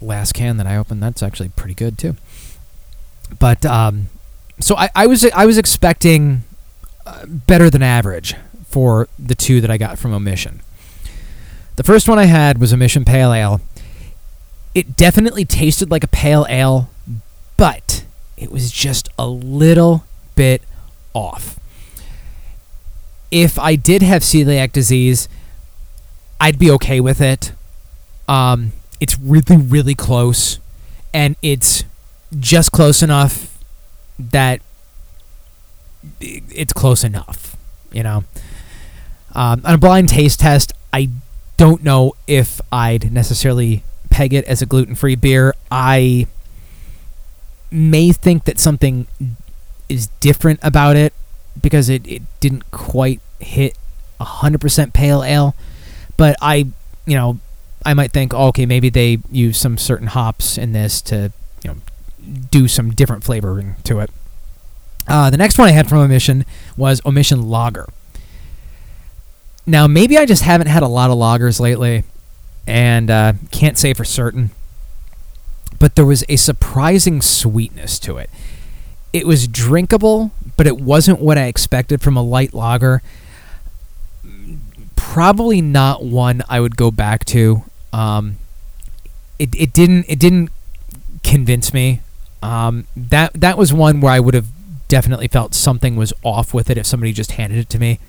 last can that I opened. That's actually pretty good too. But um, so I, I was I was expecting uh, better than average for the two that I got from Omission. The first one I had was Omission Pale Ale. It definitely tasted like a pale ale, but it was just a little bit off. If I did have celiac disease, I'd be okay with it. Um, it's really, really close, and it's just close enough that it's close enough, you know. Um, on a blind taste test, I don't know if I'd necessarily peg it as a gluten free beer. I may think that something is different about it because it, it didn't quite hit 100% pale ale. But I, you know, I might think, oh, okay, maybe they use some certain hops in this to, you know, do some different flavoring to it. Uh, the next one I had from Omission was Omission Lager. Now, maybe I just haven't had a lot of loggers lately, and uh, can't say for certain. But there was a surprising sweetness to it. It was drinkable, but it wasn't what I expected from a light lager. Probably not one I would go back to. Um, it, it didn't it didn't convince me. Um, that that was one where I would have definitely felt something was off with it if somebody just handed it to me.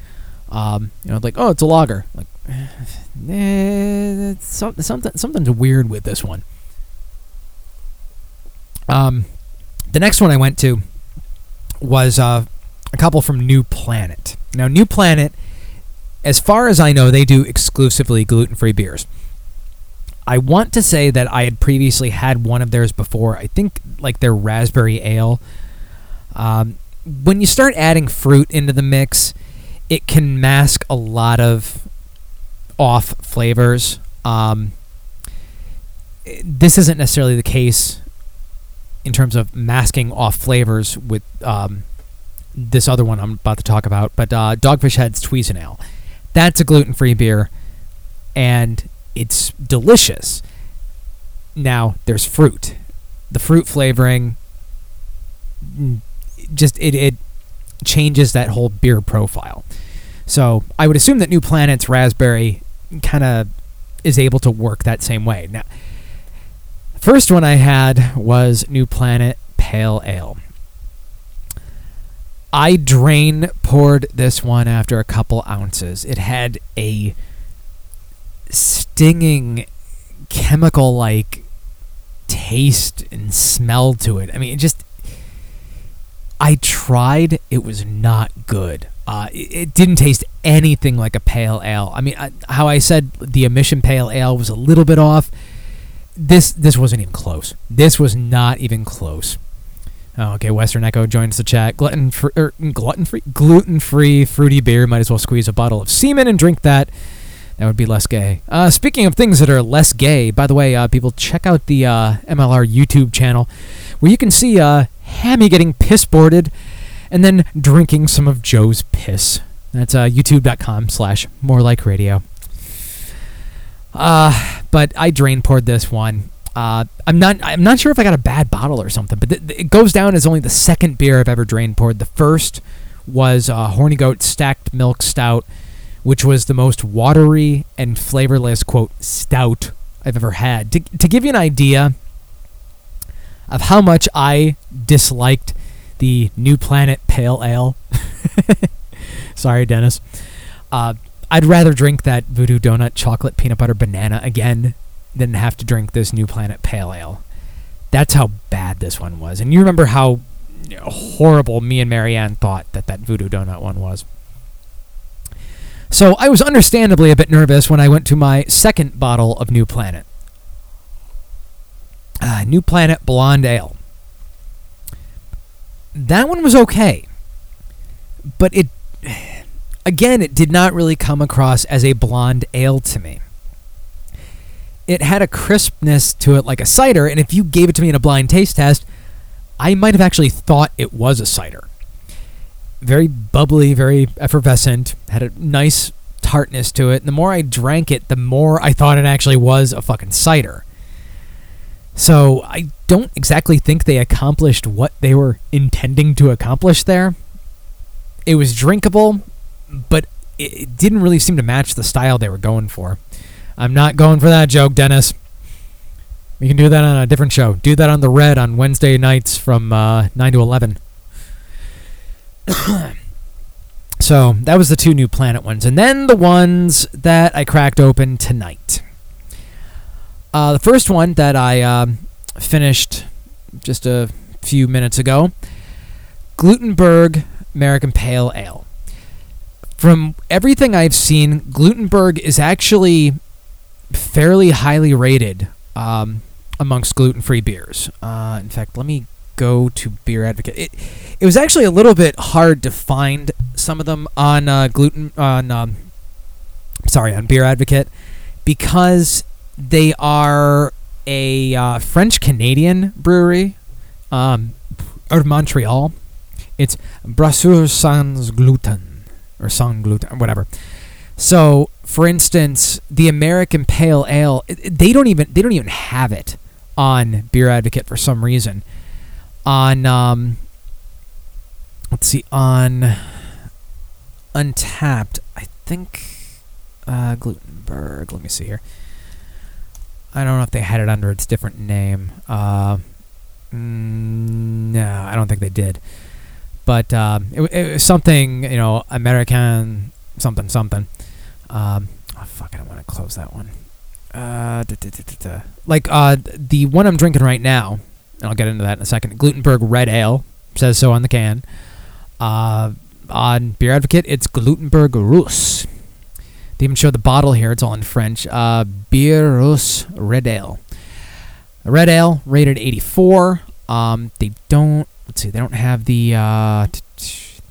Um, you know, like oh, it's a lager. Like, [SIGHS] eh, something something something's weird with this one. Um, the next one I went to was uh, a couple from New Planet. Now, New Planet, as far as I know, they do exclusively gluten-free beers. I want to say that I had previously had one of theirs before. I think like their raspberry ale. Um, when you start adding fruit into the mix, it can mask a lot of off flavors. Um, this isn't necessarily the case in terms of masking off flavors with um, this other one I'm about to talk about, but uh, Dogfish Head's Tweezin That's a gluten free beer, and it's delicious. Now, there's fruit. The fruit flavoring mm, just it, it changes that whole beer profile. So I would assume that New Planet's raspberry kind of is able to work that same way. Now, first one I had was New Planet Pale Ale. I drain poured this one after a couple ounces. It had a stinging chemical like taste and smell to it. I mean, it just I tried, it was not good. Uh, it, it, didn't taste anything like a pale ale. I mean, I, how I said the Omission pale ale was a little bit off. This this wasn't even close. This was not even close. Oh, okay, Western Echo joins the chat. Free, er, gluten free, gluten free fruity beer. Might as well squeeze a bottle of semen and drink that. That would be less gay. Uh, speaking of things that are less gay, by the way, uh, people check out the uh, MLR YouTube channel, where you can see uh, Hammy getting piss boarded and then drinking some of Joe's piss. That's uh, youtube.com slash more like radio. Uh, but I drain poured this one. Uh, I'm not. I'm not sure if I got a bad bottle or something, but th- th- it goes down as only the second beer I've ever drain poured. The first was uh, Horny Goat Stacked Milk Stout, which was the most watery and flavorless quote stout I've ever had. To to give you an idea of how much I disliked the New Planet Pale Ale. [LAUGHS] Sorry, Dennis. Uh, I'd rather drink that Voodoo Doughnut Chocolate Peanut Butter Banana again than have to drink this New Planet Pale Ale. That's how bad this one was. And you remember how horrible me and Marianne thought that that Voodoo Doughnut one was. So I was understandably a bit nervous when I went to my second bottle of New Planet. Uh, New Planet Blonde Ale. That one was okay. But it again, it did not really come across as a blonde ale to me. It had a crispness to it like a cider, and if you gave it to me in a blind taste test, I might have actually thought it was a cider. Very bubbly, very effervescent, had a nice tartness to it. And the more I drank it, the more I thought it actually was a fucking cider. So I don't exactly think they accomplished what they were intending to accomplish there. It was drinkable, but it didn't really seem to match the style they were going for. I'm not going for that joke, Dennis. We can do that on a different show. Do that on the Red on Wednesday nights from uh, 9 to 11. [COUGHS] so that was the two new planet ones. And then the ones that I cracked open tonight. Uh, the first one that I uh, finished just a few minutes ago Glutenberg American Pale Ale. From everything I've seen, Glutenberg is actually fairly highly rated um, amongst gluten-free beers. Uh, in fact, let me go to Beer Advocate. It, it was actually a little bit hard to find some of them on uh, gluten on um, sorry on Beer Advocate because They are a uh, French Canadian brewery um, out of Montreal. It's Brasseur Sans Gluten or Sans Gluten, whatever. So, for instance, the American Pale Ale, they don't even they don't even have it on Beer Advocate for some reason. On um, let's see, on Untappd, I think uh, Glutenberg. Let me see here. I don't know if they had it under its different name. Uh, no, I don't think they did. But um, it, it was something, you know, American something something. Um, oh fuck, I don't want to close that one. Uh, da, da, da. Like uh, the one I'm drinking right now, and I'll get into that in a second. Glutenberg Red Ale says so on the can. Uh, on Beer Advocate, it's Glutenberg Rousse. They even show the bottle here. It's all in French. Uh, Beer Russe Red Ale. Red Ale rated 84. Um, they don't. Let's see. They don't have the. Uh,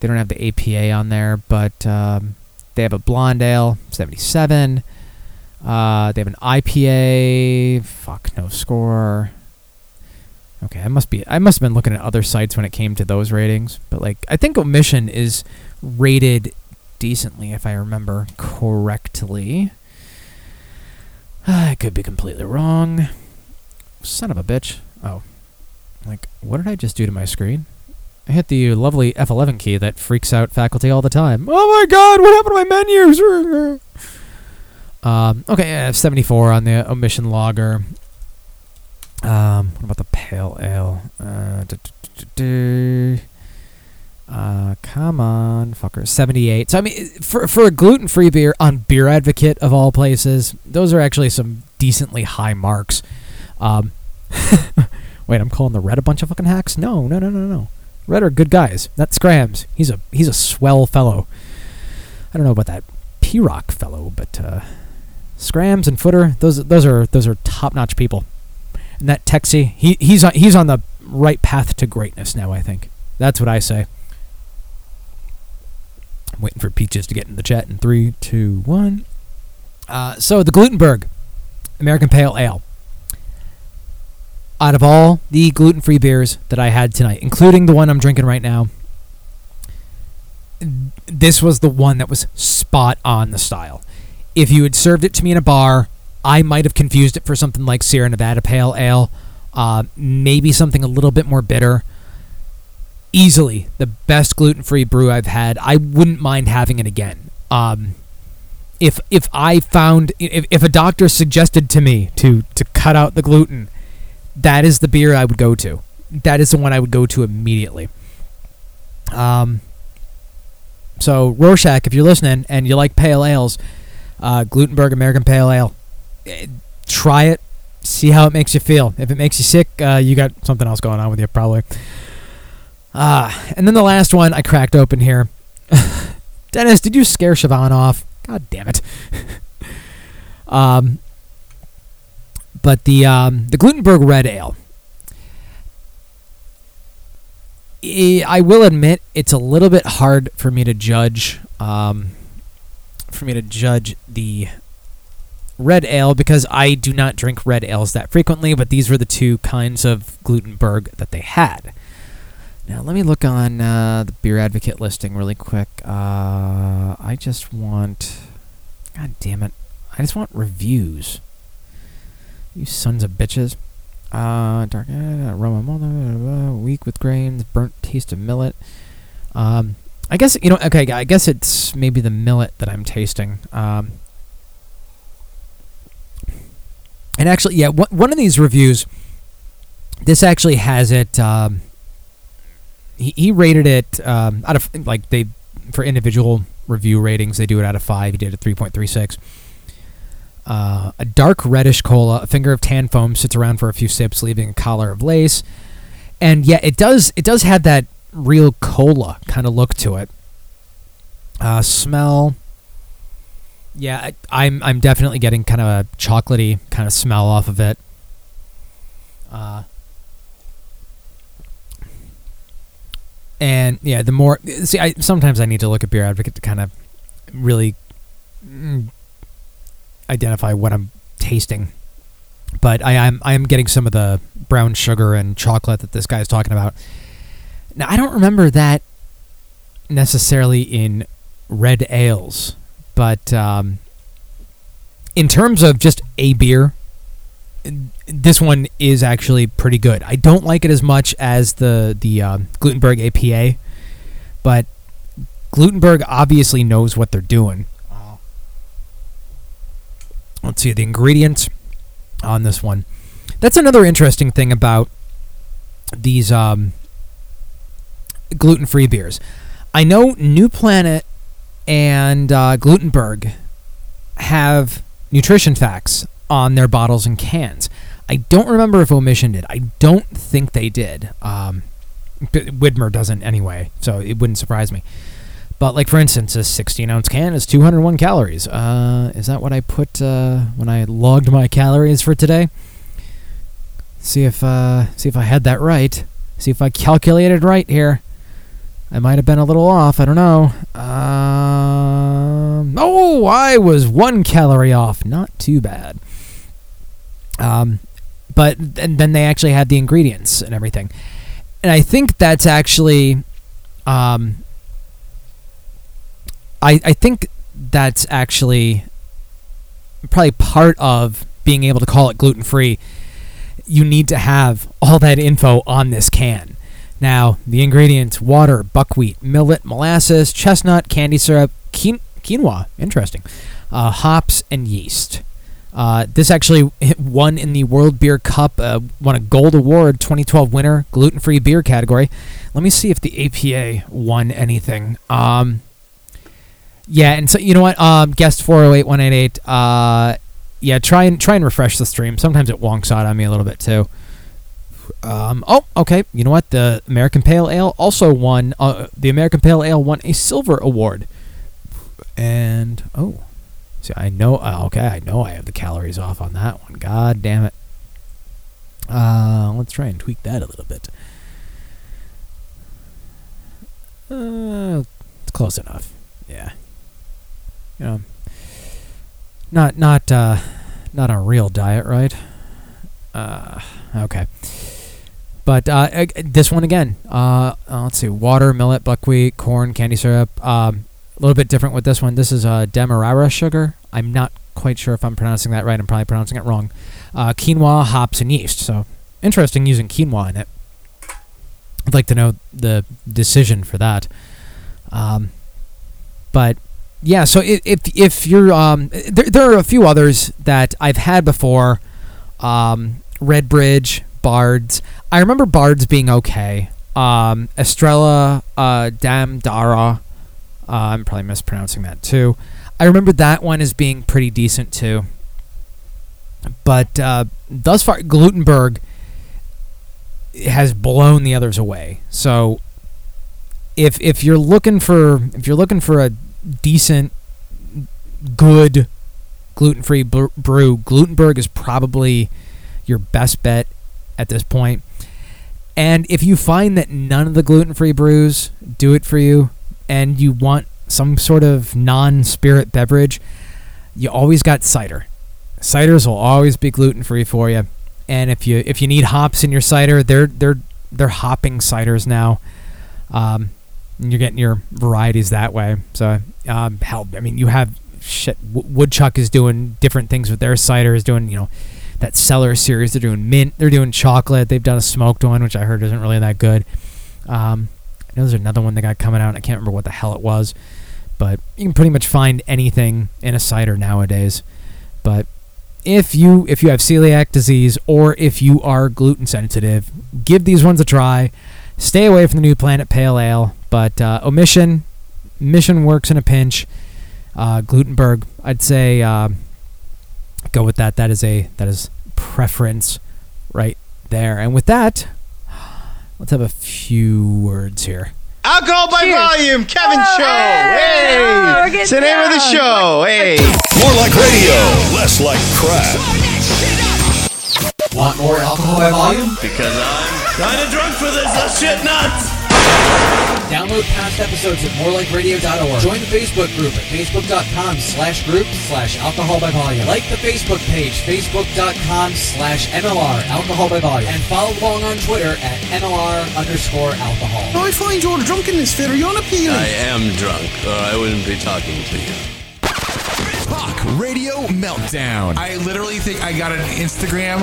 they don't have the APA on there, but um, they have a blonde ale 77. Uh, they have an IPA. Fuck, no score. Okay, I must be. I must have been looking at other sites when it came to those ratings, but like I think Omission is rated decently, if I remember correctly. [SIGHS] I could be completely wrong. Son of a bitch. Oh, like what did I just do to my screen? I hit the lovely F11 key that freaks out faculty all the time. Oh my god, what happened to my menus? [LAUGHS] Um, okay, I have 74 on the omission logger. Um, what about the pale ale? Uh, uh, come on, fucker. 78. So, I mean, for, for a gluten free beer on Beer Advocate, of all places, those are actually some decently high marks. Um, [LAUGHS] wait, I'm calling the Red a bunch of fucking hacks? No, no, no, no, no. Red are good guys. That Scrams. He's a he's a swell fellow. I don't know about that P Rock fellow, but uh, Scrams and Footer, those those are those are top notch people. And that Texie, he he's on he's on the right path to greatness now. I think that's what I say. I'm waiting for Peaches to get in the chat in three, two, one. Uh, so the Glutenberg American Pale Ale. Out of all the gluten-free beers that I had tonight, including the one I'm drinking right now, this was the one that was spot on the style. If you had served it to me in a bar, I might have confused it for something like Sierra Nevada Pale Ale, uh, maybe something a little bit more bitter. Easily the best gluten-free brew I've had. I wouldn't mind having it again. Um, if if I found if, if a doctor suggested to me to to cut out the gluten, that is the beer I would go to. That is the one I would go to immediately. Um, so Rorschach, if you're listening and you like pale ales, uh, Glutenberg American Pale Ale, eh, try it. See how it makes you feel. If it makes you sick, uh, you got something else going on with you probably. Ah, and then the last one I cracked open here. [LAUGHS] Dennis, did you scare Siobhan off? God damn it. [LAUGHS] um, but the um, the Glutenberg Red Ale. I will admit it's a little bit hard for me to judge. Um, for me to judge the red ale because I do not drink red ales that frequently, but these were the two kinds of Glutenberg that they had. Now let me look on uh, the Beer Advocate listing really quick. Uh, I just want, God damn it, I just want reviews. You sons of bitches. Uh, dark uh, uh, weak with grains, burnt taste of millet. Um, I guess you know. Okay, I guess it's maybe the millet that I'm tasting. Um, and actually, yeah, one one of these reviews, this actually has it. Um, he, he rated it um, out of like they for individual review ratings they do it out of five. He did a three point three six. Uh, a dark reddish cola, a finger of tan foam sits around for a few sips, leaving a collar of lace. And yeah, it does it does have that real cola kind of look to it. Uh, smell. Yeah, I, I'm I'm definitely getting kind of a chocolatey kind of smell off of it. Uh, and yeah, the more see, I sometimes I need to look at Beer Advocate to kind of really mm, identify what I'm tasting but I am I am getting some of the brown sugar and chocolate that this guy is talking about. Now I don't remember that necessarily in red ales, but um, in terms of just a beer, this one is actually pretty good. I don't like it as much as the the um, Glutenberg APA, but Glutenberg obviously knows what they're doing. Let's see the ingredients on this one. That's another interesting thing about these um, gluten-free beers. I know New Planet and uh, Glutenberg have nutrition facts on their bottles and cans. I don't remember if Omission did. I don't think they did. Um, Widmer doesn't anyway, so it wouldn't surprise me. But like for instance, a 16 ounce can is 201 calories. Uh, is that what I put uh, when I logged my calories for today? See if uh, see if I had that right. See if I calculated right here. I might have been a little off. I don't know. Um, oh, I was one calorie off. Not too bad. Um, but and then they actually had the ingredients and everything, and I think that's actually, um, I I think that's actually probably part of being able to call it gluten free. You need to have all that info on this can. Now, the ingredients water, buckwheat, millet, molasses, chestnut, candy syrup, quinoa, interesting, uh, hops, and yeast. Uh, this actually won in the World Beer Cup, uh, won a gold award, 2012 winner, gluten free beer category. Let me see if the APA won anything. Um, yeah, and so you know what? Um, guest 408188. Uh, yeah, try and try and refresh the stream. Sometimes it wonks out on me a little bit too. Um, oh, okay. You know what? The American Pale Ale also won. Uh, the American Pale Ale won a silver award. And oh, see, I know. Uh, okay, I know I have the calories off on that one. God damn it. Uh, let's try and tweak that a little bit. Uh, it's close enough. Yeah. You know, not not uh, not a real diet, right? Uh, okay. But uh, this one again, uh, uh, let's see, water, millet, buckwheat, corn, candy syrup. Um, a little bit different with this one. This is uh, demerara sugar. I'm not quite sure if I'm pronouncing that right. I'm probably pronouncing it wrong. Uh, quinoa, hops, and yeast. So interesting using quinoa in it. I'd like to know the decision for that. Um, but yeah, so if if, you're um, there, there are a few others that I've had before. Um, Redbridge, Bards. I remember Bards being okay. Um, Estrella, uh, Damm Daura. Uh, I'm probably mispronouncing that too. I remember that one as being pretty decent too. But uh, thus far, Glutenberg has blown the others away. So if if you're looking for if you're looking for a decent, good gluten-free brew, Glutenberg is probably your best bet at this point. And if you find that none of the gluten-free brews do it for you, and you want some sort of non-spirit beverage, you always got cider. Ciders will always be gluten-free for you. And if you if you need hops in your cider, they're they're they're hopping ciders now. Um, and you're getting your varieties that way. So um, hell, I mean, you have shit. Woodchuck is doing different things with their cider. Is doing you know that Cellar series. They're doing mint. They're doing chocolate. They've done a smoked one, which I heard isn't really that good. Um, I know there's another one that got coming out. I can't remember what the hell it was, but you can pretty much find anything in a cider nowadays. But if you if you have celiac disease or if you are gluten sensitive, give these ones a try. Stay away from the New Planet Pale Ale, but uh, Omission Mission works in a pinch. Uh, Glutenberg, I'd say uh, go with that. That is a that is preference right there. And with that, let's have a few words here. Alcohol by Cheers. volume, Kevin Oh, Show. hey, Hey, oh, it's the name of the show. Hey, More like radio, less like crap. Want more alcohol by volume? Because I'm kind of drunk for this. Let's shit nuts. Download past episodes at morelikeradio.org. Join the Facebook group at facebook.com slash group slash alcohol by volume. Like the Facebook page, facebook.com slash MLR alcohol by volume. And follow along on Twitter at MLR underscore alcohol. I find your drunkenness very unappealing. I am drunk, or I wouldn't be talking to you. Talk Radio Meltdown. I literally think I got an Instagram.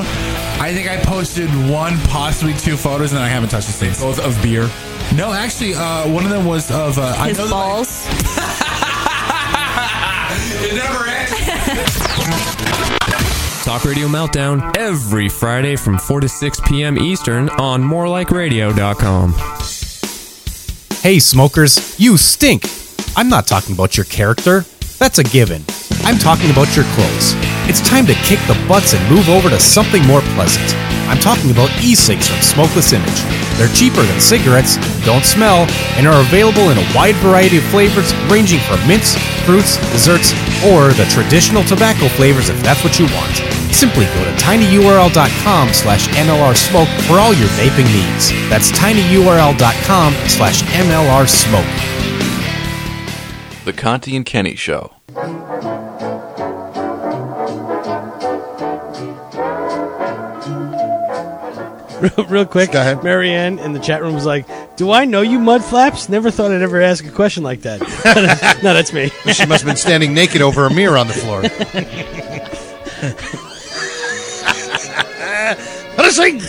I think I posted one, possibly two photos, and I haven't touched the since. Both of beer. No, actually, uh, one of them was of uh, His I know balls. [LAUGHS] it never ends. [LAUGHS] Talk Radio Meltdown every Friday from 4 to 6 p.m. Eastern on morelikeradio.com. Hey, smokers, you stink! I'm not talking about your character. That's a given. I'm talking about your clothes. It's time to kick the butts and move over to something more pleasant. I'm talking about e-cigs from Smokeless Image. They're cheaper than cigarettes, don't smell, and are available in a wide variety of flavors ranging from mints, fruits, desserts, or the traditional tobacco flavors if that's what you want. Simply go to tinyurl.com slash mlrsmoke for all your vaping needs. That's tinyurl.com slash mlrsmoke. The Conti and Kenny Show. [LAUGHS] Real, real quick, Marianne in the chat room was like, "Do I know you, mudflaps? Never thought I'd ever ask a question like that." [LAUGHS] no, that's me. [LAUGHS] She must have been standing naked over a mirror on the floor. Better sing!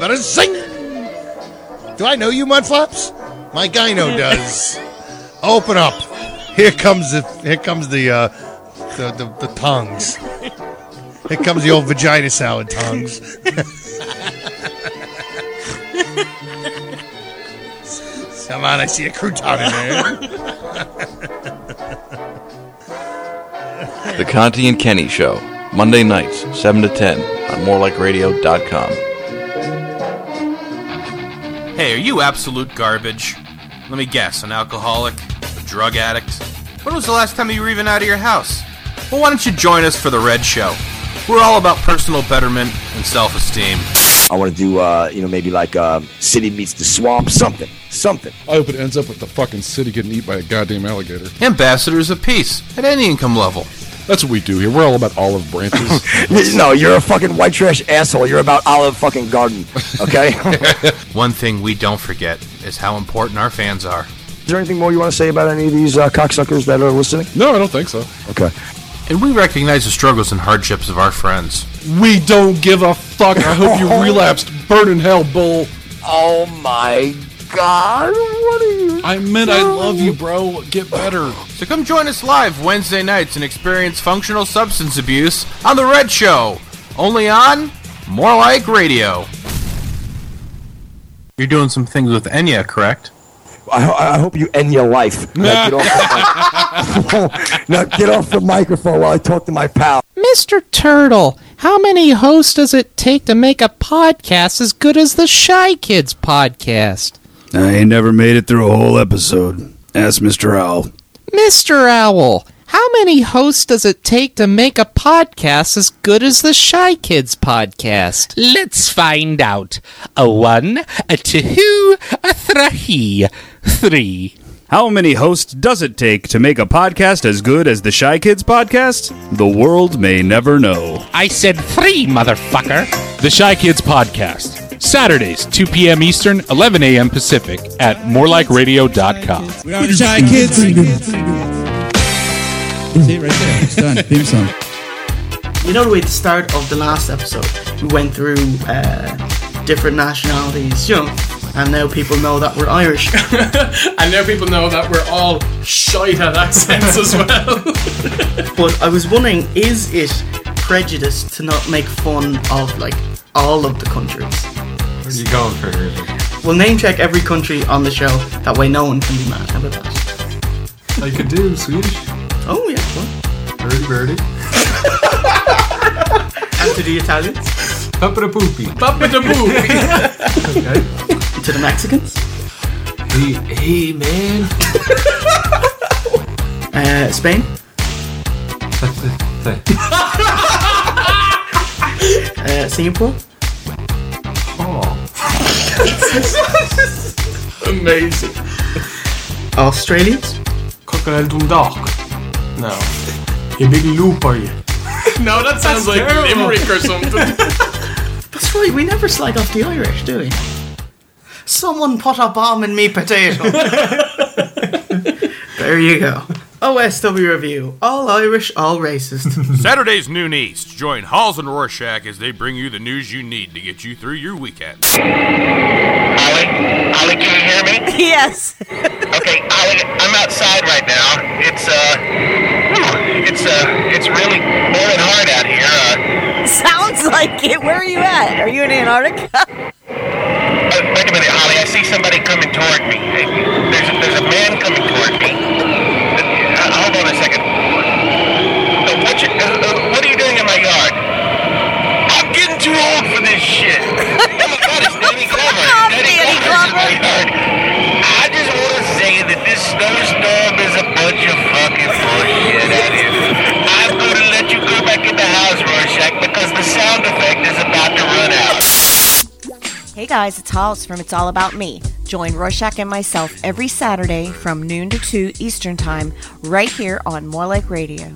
Better sing! Do I know you, Mudflaps? My gyno does. Open up. Here comes the here comes the uh, the, the the tongues. Here comes the old vagina salad tongues. Come on, I see a crouton in there. The Conti and Kenny Show. Monday nights, 7 to 10 on morelikeradio.com. Hey, are you absolute garbage? Let me guess, an alcoholic? A drug addict? When was the last time you were even out of your house? Well, why don't you join us for The Red Show? We're all about personal betterment and self esteem. I want to do, uh, you know, maybe like uh, City meets the Swamp, something, something. I hope it ends up with the fucking city getting eaten by a goddamn alligator. Ambassadors of peace at any income level. That's what we do here. We're all about olive branches. [LAUGHS] no, you're a fucking white trash asshole. You're about Olive fucking Garden, okay? [LAUGHS] One thing we don't forget is how important our fans are. Is there anything more you want to say about any of these uh, cocksuckers that are listening? No, I don't think so. Okay. And we recognize the struggles and hardships of our friends. We don't give a fuck. I hope you [LAUGHS] relapsed. Burn in hell, bull. Oh my god. What are you I meant I love you, bro. Get better. So come join us live Wednesday nights and experience functional substance abuse on The Red Show. Only on More Like Radio. You're doing some things with Enya, correct? I, I hope you end your life. [LAUGHS] Now get, off the, [LAUGHS] now get off the microphone while I talk to my pal. Mr. Turtle, how many hosts does it take to make a podcast as good as the Shy Kids podcast? I ain't never made it through a whole episode. Ask Mr. Owl. Mr. Owl, how many hosts does it take to make a podcast as good as the Shy Kids podcast? Let's find out. A one, a two, a three. Three. How many hosts does it take to make a podcast as good as the Shy Kids podcast? The world may never know. I said three, motherfucker. The Shy Kids Podcast. Saturdays, 2 p.m. Eastern, 11 a.m. Pacific at morelikeradio.com. We are the Shy Kids. That's it right there. It's done. Theme song. You know the at the start of the last episode, we went through uh, different nationalities, you know, and now people know that we're Irish. [LAUGHS] and now people know that we're all shite at accents as well. [LAUGHS] but I was wondering, is it prejudice to not make fun of like all of the countries? Where are you going for here? We'll name check every country on the show. That way, no one can be mad. How about that? I could do Swedish. Oh yeah, well. Birdie birdie. [LAUGHS] and to the Italians. Papa da poopy. Papa da poopy. [LAUGHS] okay. To the Mexicans. Hey, hey man. Uh, Spain. [LAUGHS] uh, Singapore. Oh. [LAUGHS] Amazing. Australians? Crocodile Dundalk. No. You big loop, are you? [LAUGHS] no, that sounds like terrible. Limerick or something. [LAUGHS] That's right, we never slag off the Irish, do we? Someone put a bomb in me potato. [LAUGHS] there you go. OSW review. All Irish, all racist. Saturdays noon East. Join Halls and Rorschach as they bring you the news you need to get you through your weekend. Ollie, Ollie, can you hear me? Yes. okay, Ollie, I'm outside right now. It's uh, whew, it's uh, it's really boiling hard out here. Uh, Sounds like it. Where are you at? Are you in Antarctica? [LAUGHS] uh, wait a minute, Ollie. I see somebody coming toward me. There's a, there's a man coming toward me. Uh, hold on a second. Uh, what, you, uh, uh, what are you doing in my yard? I'm getting too old for this shit. oh my God, it's Danny Glover. Danny, Glover's in my yard. I just want to say that this snowstorm is a bunch of fucking bullshit Hey guys, it's Hollis from It's All About Me. Join Rorschach and myself every Saturday from noon to 2 Eastern Time right here on More Like Radio.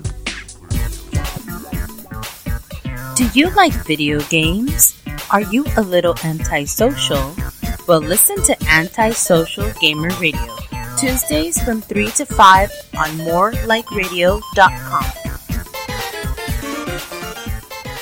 Do you like video games? Are you a little antisocial? Well, listen to Antisocial Gamer Radio. Tuesdays from 3 to 5 on morelikeradio.com.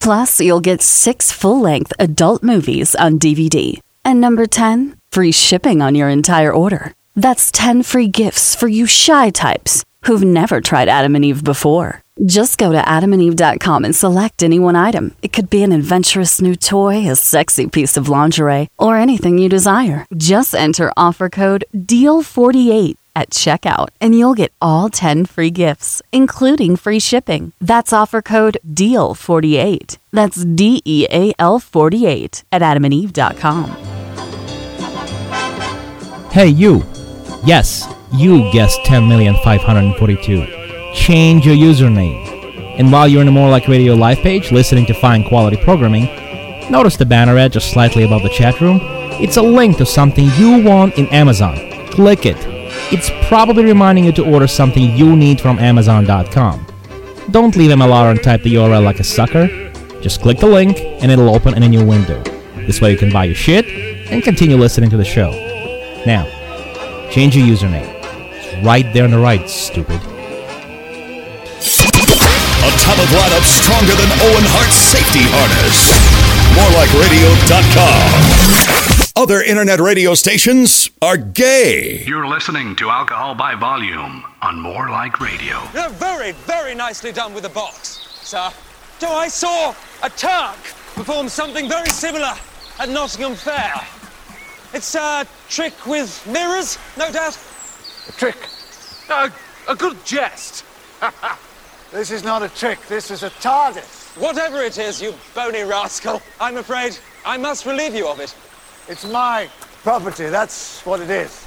Plus, you'll get six full length adult movies on DVD. And number 10, free shipping on your entire order. That's 10 free gifts for you shy types who've never tried Adam and Eve before. Just go to adamandeve.com and select any one item. It could be an adventurous new toy, a sexy piece of lingerie, or anything you desire. Just enter offer code DEAL48 at checkout and you'll get all 10 free gifts, including free shipping. That's offer code DEAL48. That's D E A L 48 at adamandeve.com. Hey, you. Yes, you guessed 10,542. Change your username. And while you're in the More Like Radio live page listening to fine quality programming, notice the banner ad just slightly above the chat room? It's a link to something you want in Amazon. Click it. It's probably reminding you to order something you need from Amazon.com. Don't leave MLR and type the URL like a sucker. Just click the link and it'll open in a new window. This way you can buy your shit and continue listening to the show. Now, change your username. It's right there on the right, stupid. Atomic lineup stronger than Owen Hart's safety harness. More like radio.com. Other internet radio stations are gay. You're listening to Alcohol by Volume on More Like Radio. You're very, very nicely done with the box, sir. So I saw a Turk perform something very similar at Nottingham Fair. It's a trick with mirrors, no doubt. A trick? A, a good jest. [LAUGHS] this is not a trick, this is a TARDIS. Whatever it is, you bony rascal, I'm afraid I must relieve you of it. It's my property, that's what it is.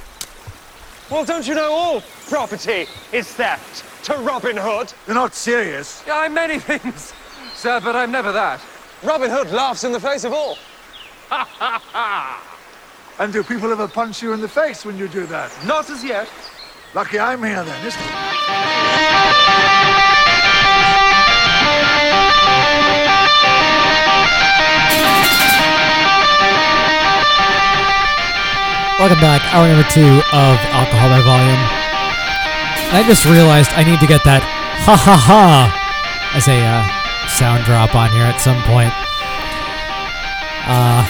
Well, don't you know all property is theft to Robin Hood? You're not serious. Yeah, I'm many [LAUGHS] things, sir, but I'm never that. Robin Hood laughs in the face of all. Ha ha ha! And do people ever punch you in the face when you do that? Not as yet. Lucky I'm here then, isn't Welcome back, hour number two of Alcohol by Volume. I just realized I need to get that ha ha ha as a uh, sound drop on here at some point. Uh,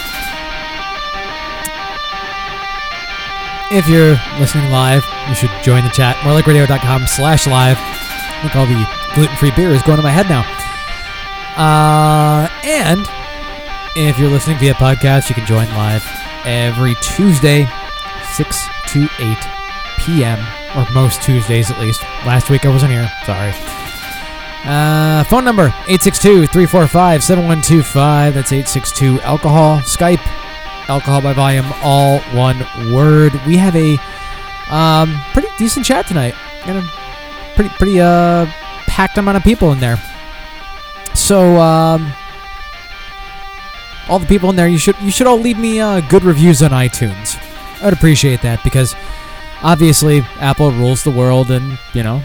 if you're listening live, you should join the chat. Morelikeradio.com slash live. Look, all the gluten-free beer is going to my head now. Uh, and if you're listening via podcast, you can join live every Tuesday, 6 to 8 p.m., or most Tuesdays at least. Last week I wasn't here, sorry. Uh, phone number 862-345-7125. That's 862 alcohol. Skype alcohol by volume all one word. We have a um, pretty decent chat tonight. Got a pretty pretty uh packed amount of people in there. So um all the people in there you should you should all leave me uh, good reviews on iTunes. I would appreciate that because obviously Apple rules the world and, you know,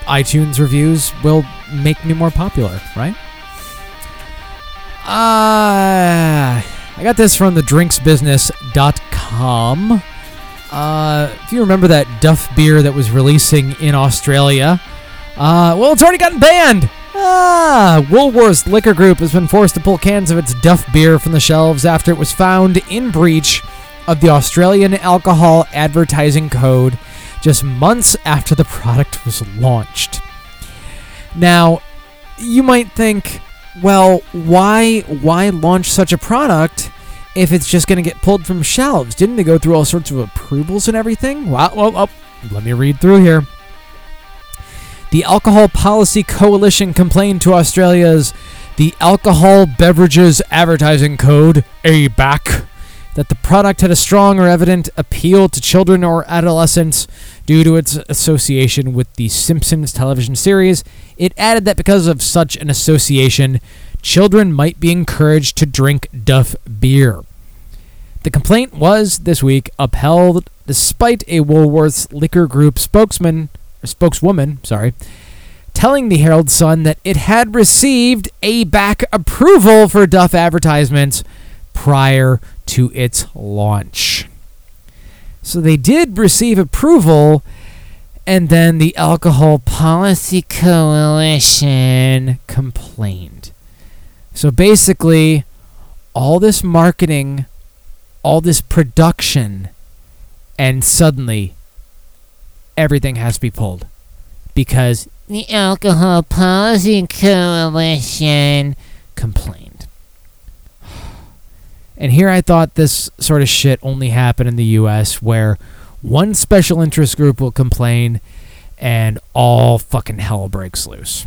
iTunes reviews will make me more popular, right? Uh, I got this from the drinksbusiness.com. Uh, if you remember that Duff beer that was releasing in Australia, uh, well, it's already gotten banned. Ah, Woolworths Liquor Group has been forced to pull cans of its Duff beer from the shelves after it was found in breach of the Australian Alcohol Advertising Code just months after the product was launched. Now, you might think, well, why why launch such a product if it's just going to get pulled from shelves? Didn't they go through all sorts of approvals and everything? Well, well, well, let me read through here. The Alcohol Policy Coalition complained to Australia's the Alcohol Beverages Advertising Code, ABAC, that the product had a strong or evident appeal to children or adolescents due to its association with the Simpsons television series. It added that because of such an association, children might be encouraged to drink Duff beer. The complaint was this week upheld despite a Woolworths Liquor Group spokesman spokeswoman, sorry, telling the Herald Sun that it had received ABAC approval for Duff advertisements prior to its launch. So they did receive approval, and then the Alcohol Policy Coalition complained. So basically, all this marketing, all this production, and suddenly everything has to be pulled because the Alcohol Policy Coalition complained. And here I thought this sort of shit only happened in the US where one special interest group will complain and all fucking hell breaks loose.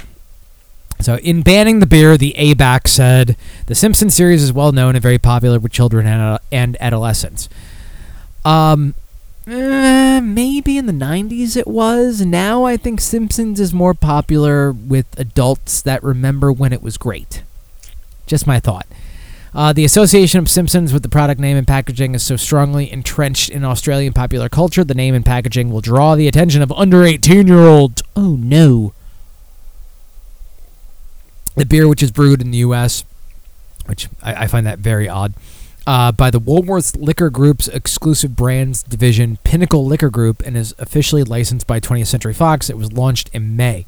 So, in banning the beer, the ABAC said the Simpsons series is well known and very popular with children and, and adolescents. Um, eh, maybe in the 90s it was. Now I think Simpsons is more popular with adults that remember when it was great. Just my thought. Uh, the association of Simpsons with the product name and packaging is so strongly entrenched in Australian popular culture, the name and packaging will draw the attention of under 18 year olds. Oh no. The beer, which is brewed in the U.S., which I, I find that very odd, uh, by the Woolworths Liquor Group's exclusive brands division, Pinnacle Liquor Group, and is officially licensed by 20th Century Fox. It was launched in May.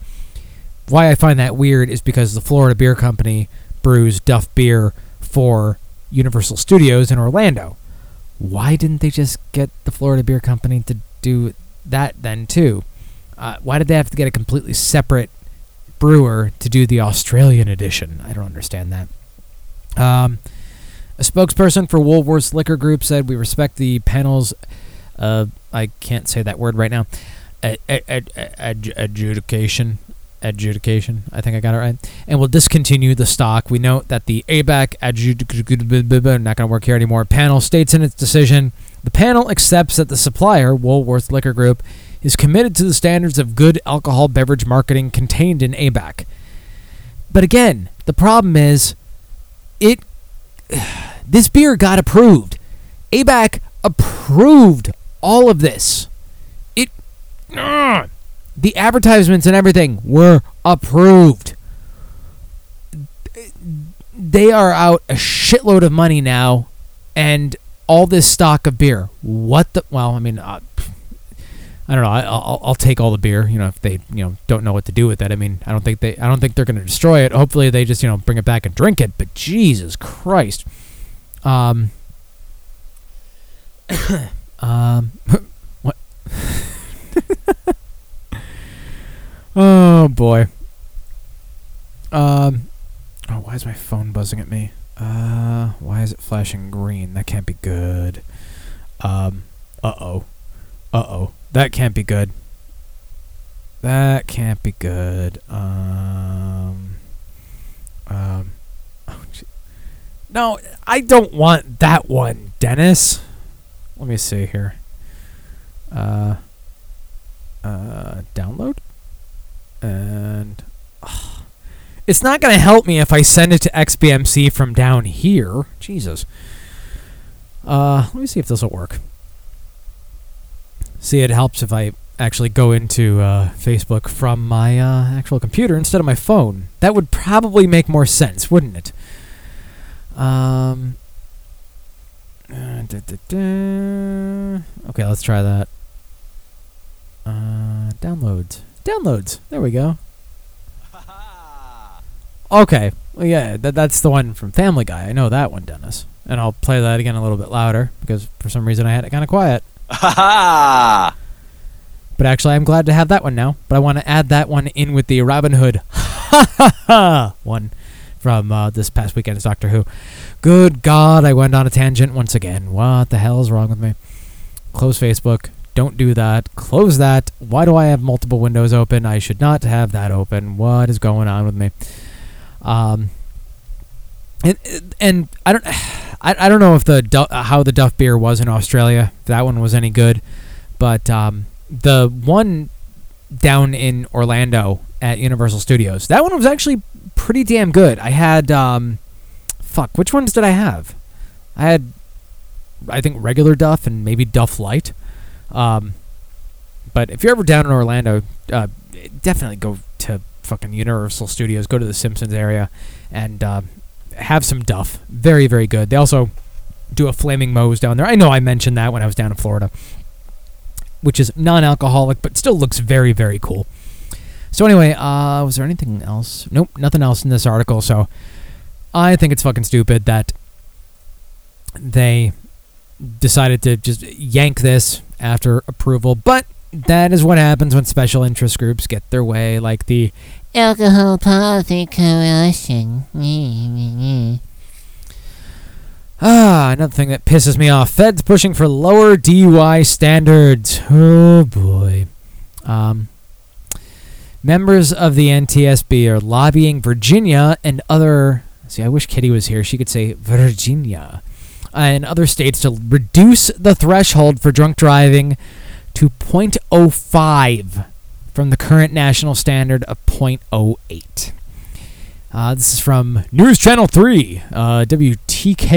Why I find that weird is because the Florida Beer Company brews Duff beer for Universal Studios in Orlando. Why didn't they just get the Florida Beer Company to do that then too? Uh, why did they have to get a completely separate brewer to do the Australian edition? I don't understand that. Um, a spokesperson for Woolworths Liquor Group said, "We respect the panel's, uh, I can't say that word right now, ad- ad- ad- adjudication adjudication. I think I got it right. And we'll discontinue the stock. We note that the ABAC adjudication not going to work here anymore. Panel states in its decision the panel accepts that the supplier, Woolworth Liquor Group, is committed to the standards of good alcohol beverage marketing contained in ABAC. But again, the problem is it [SIGHS] this beer got approved. ABAC approved all of this. It uh, the advertisements and everything were approved. They are out a shitload of money now, and all this stock of beer. What the? Well, I mean, uh, I don't know. I, will I'll take all the beer. You know, if they you know don't know what to do with it. I mean, I don't think they I don't think they're going to destroy it. Hopefully, they just you know bring it back and drink it. But Jesus Christ, um, [COUGHS] um, [LAUGHS] what? [LAUGHS] Oh boy. Um. Oh, why is my phone buzzing at me? Uh, why is it flashing green? That can't be good. Um. Uh oh. Uh oh. That can't be good. That can't be good. Um, um, oh, gee. no, I don't want that one, Dennis. Let me see here. Uh, uh, download, and ah. it's not gonna help me if I send it to XBMC from down here. Jesus. Uh, let me see if this will work. See, it helps if I actually go into uh, Facebook from my uh, actual computer instead of my phone. That would probably make more sense, wouldn't it? Um. uh, da, da, da. Okay, let's try that. Uh, downloads. Downloads. There we go. Okay. Well, yeah, that, that's the one from Family Guy. I know that one, Dennis. And I'll play that again a little bit louder because for some reason I had it kind of quiet. [LAUGHS] But actually, I'm glad to have that one now. But I want to add that one in with the Robin Hood [LAUGHS] one from uh, this past weekend's Doctor Who. Good God, I went on a tangent once again. What the hell is wrong with me? Close Facebook. Don't do that. Close that. Why do I have multiple windows open? I should not have that open. What is going on with me? Um, and, and I don't, I, I don't know if the how the Duff beer was in Australia. That one was any good, but um, the one down in Orlando at Universal Studios, that one was actually pretty damn good. I had, um, fuck, which ones did I have? I had, I think regular Duff and maybe Duff Light. Um, but if you're ever down in Orlando, uh, definitely go to fucking Universal Studios. Go to the Simpsons area and uh, have some Duff. Very, very good. They also do a Flaming Moe's down there. I know I mentioned that when I was down in Florida, which is non-alcoholic, but still looks very, very cool. So anyway, uh, was there anything else? Nope, nothing else in this article. So I think it's fucking stupid that they decided to just yank this after approval. But that is what happens when special interest groups get their way, like the Alcohol Policy Coalition. Ah, another thing that pisses me off. Feds pushing for lower DUI standards. Oh boy. Um, members of the NTSB are lobbying Virginia and other. See, I wish Kitty was here. She could say Virginia. And other states to reduce the threshold for drunk driving to 0.05 from the current national standard of 0.08. Uh, this is from News Channel 3, uh, WTKR.com.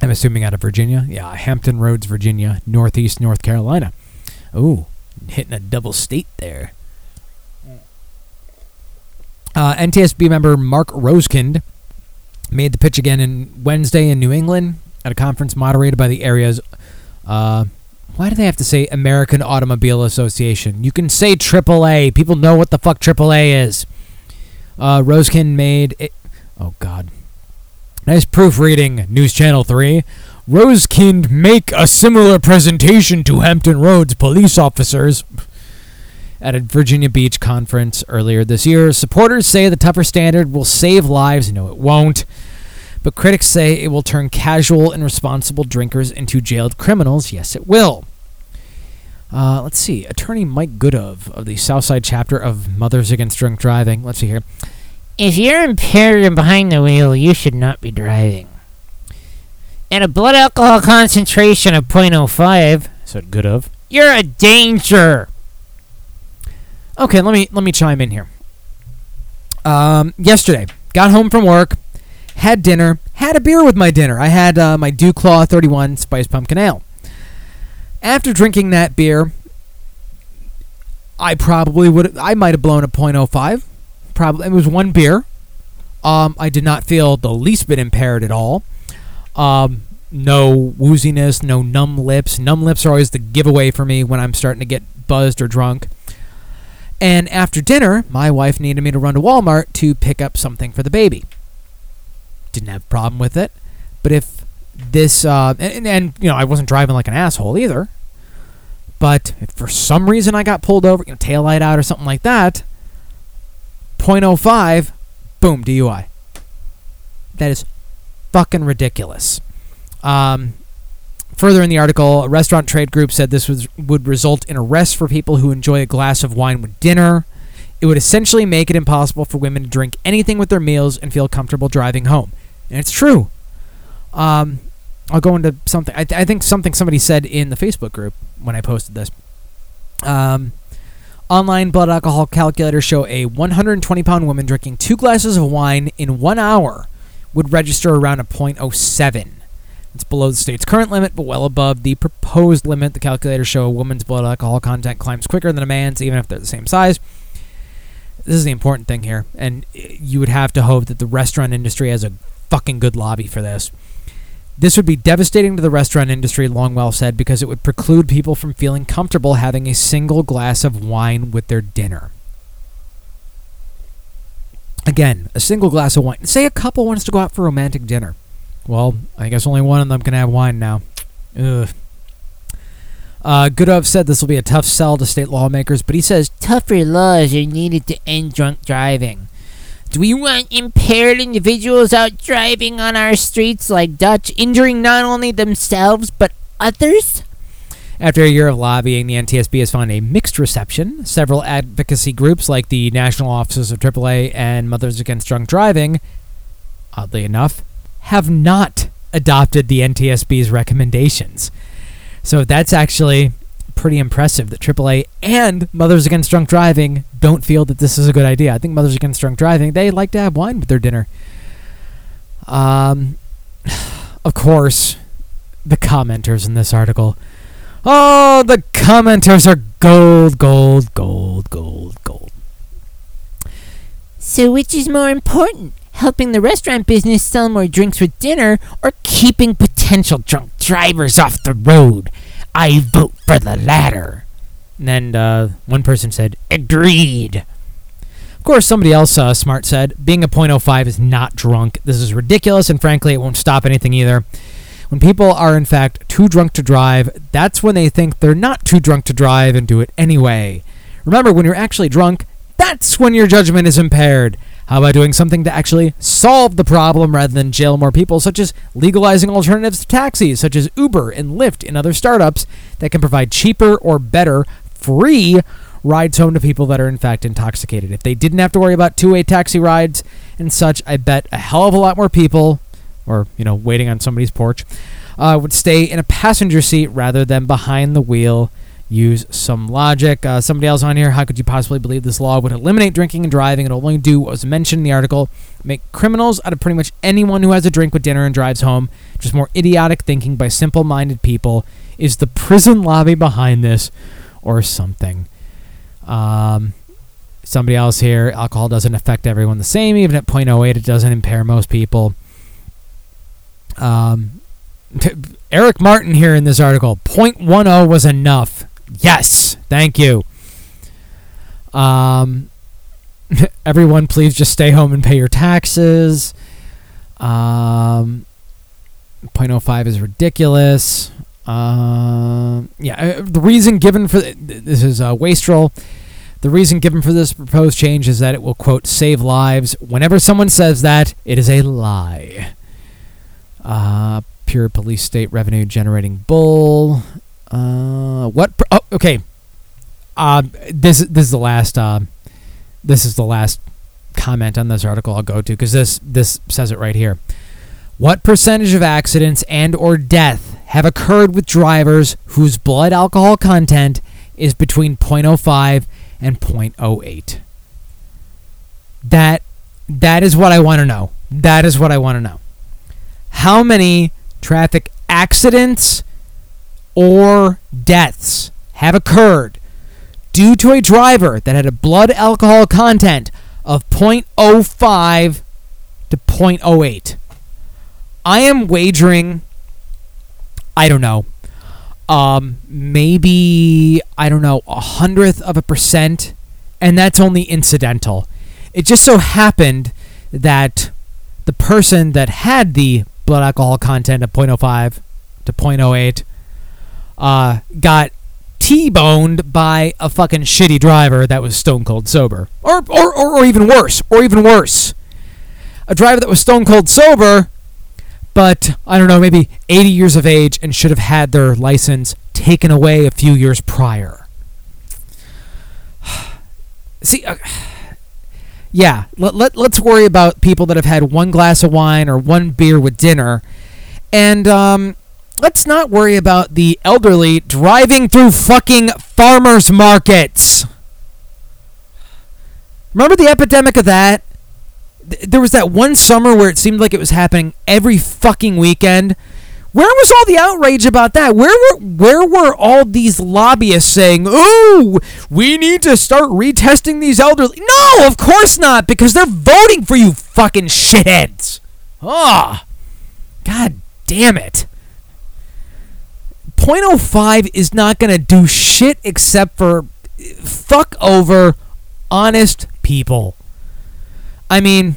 I'm assuming out of Virginia. Yeah, Hampton Roads, Virginia, Northeast North Carolina. Ooh, hitting a double state there. Uh, NTSB member Mark Rosekind made the pitch again in Wednesday in New England at a conference moderated by the area's. Uh, why do they have to say American Automobile Association? You can say AAA. People know what the fuck AAA is. Uh, Rosekind made it. Oh God. Nice proofreading, News Channel 3. Rosekind make a similar presentation to Hampton Roads police officers at a Virginia Beach conference earlier this year. Supporters say the tougher standard will save lives. No, it won't. But critics say it will turn casual and responsible drinkers into jailed criminals. Yes, it will. Uh, let's see. Attorney Mike Goodove of the Southside chapter of Mothers Against Drunk Driving. Let's see here. If you're impaired and behind the wheel, you should not be driving. At a blood alcohol concentration of 0.05, said Goodove, you're a danger. Okay, let me let me chime in here. Um, yesterday, got home from work, had dinner, had a beer with my dinner. I had uh, my Dew Claw 31 Spiced Pumpkin Ale. After drinking that beer, I probably would I might have blown a .05. Probably it was one beer. Um, I did not feel the least bit impaired at all. Um, no wooziness, no numb lips. Numb lips are always the giveaway for me when I'm starting to get buzzed or drunk. And after dinner, my wife needed me to run to Walmart to pick up something for the baby. Didn't have a problem with it. But if this, uh, and, and, you know, I wasn't driving like an asshole either. But if for some reason I got pulled over, you know, tail light out or something like that, 0.05, boom, DUI. That is fucking ridiculous. Um, Further in the article, a restaurant trade group said this was, would result in arrests for people who enjoy a glass of wine with dinner. It would essentially make it impossible for women to drink anything with their meals and feel comfortable driving home. And it's true. Um, I'll go into something. I, th- I think something somebody said in the Facebook group when I posted this. Um, online blood alcohol calculators show a 120 pound woman drinking two glasses of wine in one hour would register around a 0.07. It's below the state's current limit, but well above the proposed limit. The calculators show a woman's blood alcohol content climbs quicker than a man's, even if they're the same size. This is the important thing here, and you would have to hope that the restaurant industry has a fucking good lobby for this. This would be devastating to the restaurant industry, Longwell said, because it would preclude people from feeling comfortable having a single glass of wine with their dinner. Again, a single glass of wine. Say a couple wants to go out for romantic dinner. Well, I guess only one of them can have wine now. Ugh. Uh, Goodove said this will be a tough sell to state lawmakers, but he says Tougher laws are needed to end drunk driving. Do we want impaired individuals out driving on our streets like Dutch, injuring not only themselves but others? After a year of lobbying, the NTSB has found a mixed reception. Several advocacy groups, like the National Offices of AAA and Mothers Against Drunk Driving, oddly enough, have not adopted the NTSB's recommendations. So that's actually pretty impressive that AAA and Mothers Against Drunk Driving don't feel that this is a good idea. I think Mothers Against Drunk Driving, they like to have wine with their dinner. Um, of course, the commenters in this article. Oh, the commenters are gold, gold, gold, gold, gold. So, which is more important? Helping the restaurant business sell more drinks with dinner or keeping potential drunk drivers off the road? I vote for the latter. And then uh, one person said, agreed. Of course, somebody else uh, smart said, being a .05 is not drunk. This is ridiculous, and frankly, it won't stop anything either. When people are, in fact, too drunk to drive, that's when they think they're not too drunk to drive and do it anyway. Remember, when you're actually drunk, that's when your judgment is impaired. How about doing something to actually solve the problem rather than jail more people, such as legalizing alternatives to taxis, such as Uber and Lyft and other startups that can provide cheaper or better free rides home to people that are in fact intoxicated. If they didn't have to worry about two-way taxi rides and such, I bet a hell of a lot more people, or you know, waiting on somebody's porch, uh, would stay in a passenger seat rather than behind the wheel. Use some logic. Uh, somebody else on here. How could you possibly believe this law would eliminate drinking and driving and only do what was mentioned in the article? Make criminals out of pretty much anyone who has a drink with dinner and drives home. Just more idiotic thinking by simple-minded people. Is the prison lobby behind this, or something? Um, somebody else here. Alcohol doesn't affect everyone the same. Even at 0.08, it doesn't impair most people. Um, [LAUGHS] Eric Martin here in this article. 0.10 was enough. Yes, thank you. Um, [LAUGHS] everyone, please just stay home and pay your taxes. Um, 0.05 is ridiculous. Um, yeah, uh, the reason given for th- this is uh, Wastrel. The reason given for this proposed change is that it will quote save lives. Whenever someone says that, it is a lie. Uh, pure police state revenue generating bull. Uh, what? Oh, okay. Uh, this this is the last. Uh, this is the last comment on this article I'll go to because this this says it right here. What percentage of accidents and or death have occurred with drivers whose blood alcohol content is between 0.05 and 0.08? That that is what I want to know. That is what I want to know. How many traffic accidents or deaths have occurred due to a driver that had a blood alcohol content of 0.05 to 0.08. I am wagering, I don't know, um, maybe, I don't know, a hundredth of a percent, and that's only incidental. It just so happened that the person that had the blood alcohol content of 0.05 to 0.08 uh, got T-boned by a fucking shitty driver that was stone cold sober, or, or or or even worse, or even worse, a driver that was stone cold sober, but I don't know, maybe 80 years of age and should have had their license taken away a few years prior. [SIGHS] See, uh, [SIGHS] yeah, let, let, let's worry about people that have had one glass of wine or one beer with dinner. And um, let's not worry about the elderly driving through fucking farmers markets. Remember the epidemic of that? There was that one summer where it seemed like it was happening every fucking weekend. Where was all the outrage about that? Where were where were all these lobbyists saying, "Oh, we need to start retesting these elderly"? No, of course not, because they're voting for you fucking shitheads. Ah, god damn it. 0.05 is not going to do shit except for fuck over honest people. I mean,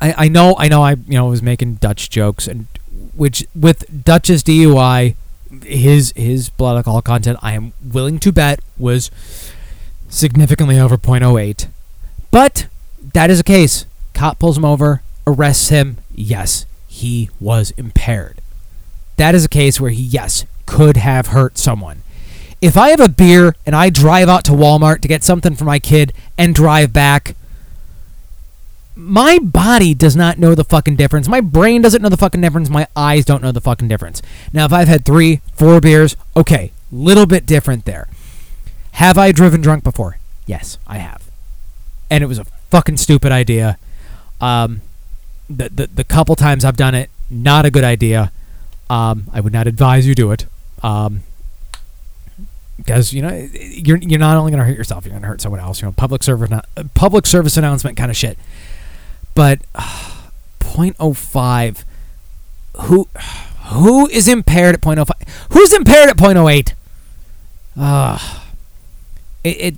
I, I know I know I you know was making Dutch jokes and which with Dutch's DUI his his blood alcohol content I am willing to bet was significantly over 0.08. But that is a case. Cop pulls him over, arrests him. Yes, he was impaired. That is a case where he yes could have hurt someone. If I have a beer and I drive out to Walmart to get something for my kid and drive back, my body does not know the fucking difference. My brain doesn't know the fucking difference. My eyes don't know the fucking difference. Now, if I've had three, four beers, okay, little bit different there. Have I driven drunk before? Yes, I have. And it was a fucking stupid idea. Um, the, the, the couple times I've done it, not a good idea. Um, I would not advise you do it. Um, because you know you're you're not only going to hurt yourself, you're going to hurt someone else. You know, public service public service announcement kind of shit. But [SIGHS] uh, 0.05 who [SIGHS] who is impaired at 0.05? Who's impaired at 0.08? Uh, it, it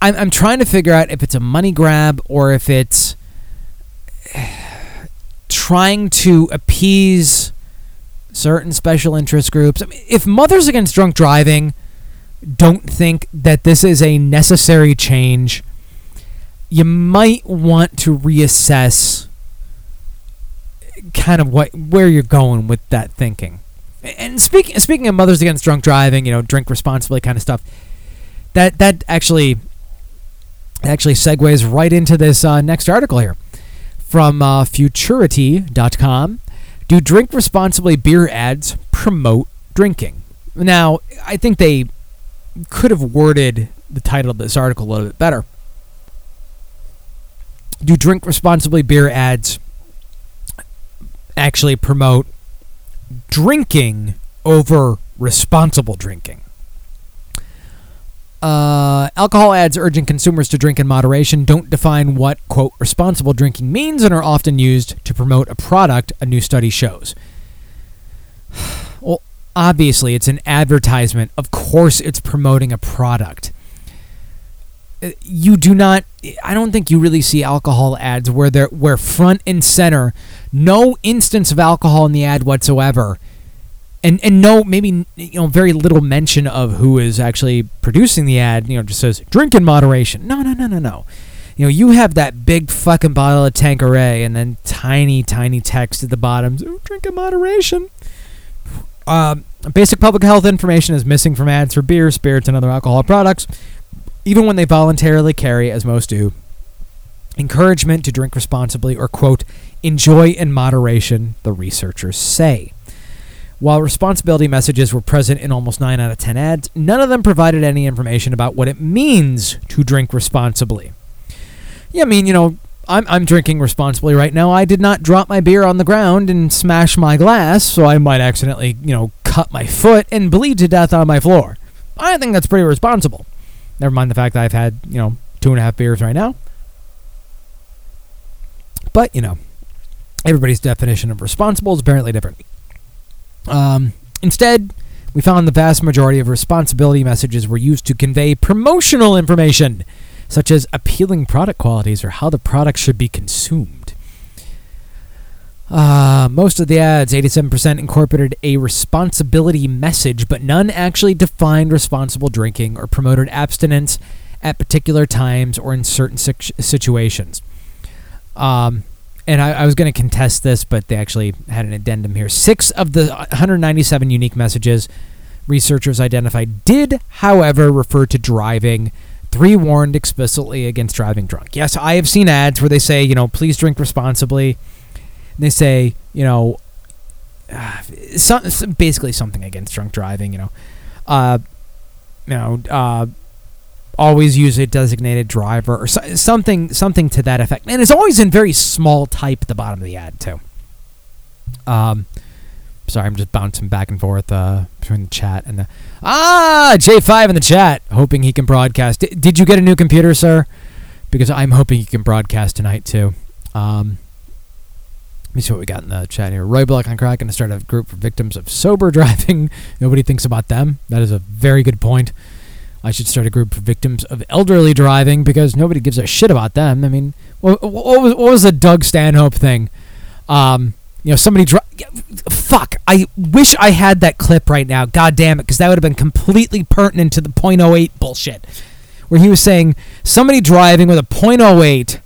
I'm I'm trying to figure out if it's a money grab or if it's [SIGHS] trying to appease certain special interest groups. I mean, if Mothers Against Drunk Driving don't think that this is a necessary change, you might want to reassess kind of what where you're going with that thinking. And speaking speaking of Mothers Against Drunk Driving, you know, drink responsibly kind of stuff. That that actually actually segues right into this uh, next article here from uh, Futurity.com. Do drink responsibly beer ads promote drinking? Now, I think they could have worded the title of this article a little bit better. Do drink responsibly beer ads actually promote drinking over responsible drinking? Uh, alcohol ads urging consumers to drink in moderation don't define what, quote, responsible drinking means and are often used to promote a product, a new study shows. [SIGHS] Well, obviously, it's an advertisement. Of course, it's promoting a product. Uh, You do not, I don't think you really see alcohol ads where they're, where front and center, no instance of alcohol in the ad whatsoever and and no maybe you know very little mention of who is actually producing the ad you know just says drink in moderation. No no no no no. You know you have that big fucking bottle of tanqueray and then tiny tiny text at the bottom "Oh, drink in moderation. Um, basic public health information is missing from ads for beer spirits and other alcohol products even when they voluntarily carry as most do. Encouragement to drink responsibly or quote enjoy in moderation the researchers say while responsibility messages were present in almost 9 out of 10 ads, none of them provided any information about what it means to drink responsibly. Yeah, I mean, you know, I'm, I'm drinking responsibly right now. I did not drop my beer on the ground and smash my glass, so I might accidentally, you know, cut my foot and bleed to death on my floor. I think that's pretty responsible. Never mind the fact that I've had, you know, two and a half beers right now. But, you know, everybody's definition of responsible is apparently different. Um, instead, we found the vast majority of responsibility messages were used to convey promotional information, such as appealing product qualities or how the product should be consumed. Uh, most of the ads, 87%, incorporated a responsibility message, but none actually defined responsible drinking or promoted abstinence at particular times or in certain situations. Um, and I, I was going to contest this, but they actually had an addendum here. Six of the 197 unique messages researchers identified did, however, refer to driving. Three warned explicitly against driving drunk. Yes, I have seen ads where they say, you know, please drink responsibly. And they say, you know, uh, [SIGHS] some, basically something against drunk driving. You know, uh, you know, uh, always use a designated driver or so, something, something to that effect. And it's always in very small type at the bottom of the ad too. Um, sorry, I'm just bouncing back and forth uh, between the chat and the ah J5 in the chat, hoping he can broadcast. D- did you get a new computer, sir? Because I'm hoping you can broadcast tonight too. Um, let me see what we got in the chat here. Roy Block on crack going to start a group for victims of sober [LAUGHS] driving. Nobody thinks about them. That is a very good point. I should start a group for victims of elderly driving because nobody gives a shit about them. I mean, what, what, was, what was the Doug Stanhope thing? Um, you know, somebody dri- Fuck! I wish I had that clip right now. God damn it, because that would have been completely pertinent to the .08 bullshit, where he was saying somebody driving with a .08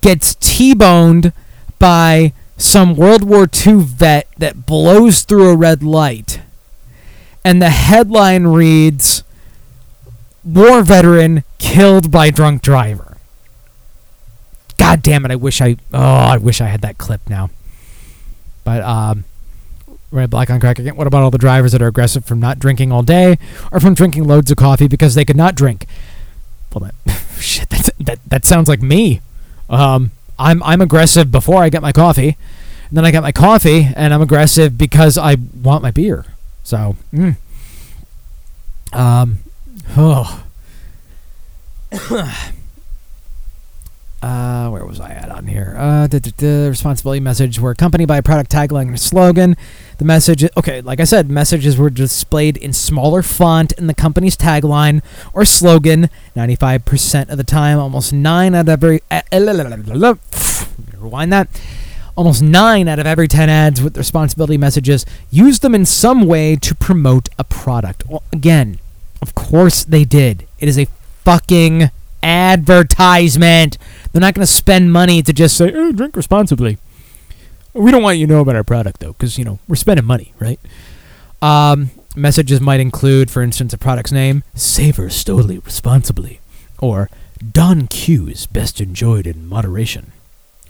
gets T-boned by some World War II vet that blows through a red light, and the headline reads war veteran killed by drunk driver. God damn it! I wish I oh I wish I had that clip now. But um, red black on crack again. What about all the drivers that are aggressive from not drinking all day or from drinking loads of coffee because they could not drink? Well, that [LAUGHS] shit that that that sounds like me. Um, I'm I'm aggressive before I get my coffee, and then I get my coffee, and I'm aggressive because I want my beer. So, mm. um, oh. [COUGHS] uh, where was I at on here? Uh, the, the responsibility message were accompanied by a product tagline a slogan. The message, okay, like I said, messages were displayed in smaller font in the company's tagline or slogan 95% of the time. Almost 9 out of every. Uh, rewind that. Almost 9 out of every 10 ads with responsibility messages use them in some way to promote a product. Well, again, of course they did. It is a fucking advertisement. They're not going to spend money to just say, oh, drink responsibly. We don't want you to know about our product, though, because, you know, we're spending money, right? Um, messages might include, for instance, a product's name, Savor Stoli Responsibly, or Don Q is best enjoyed in moderation.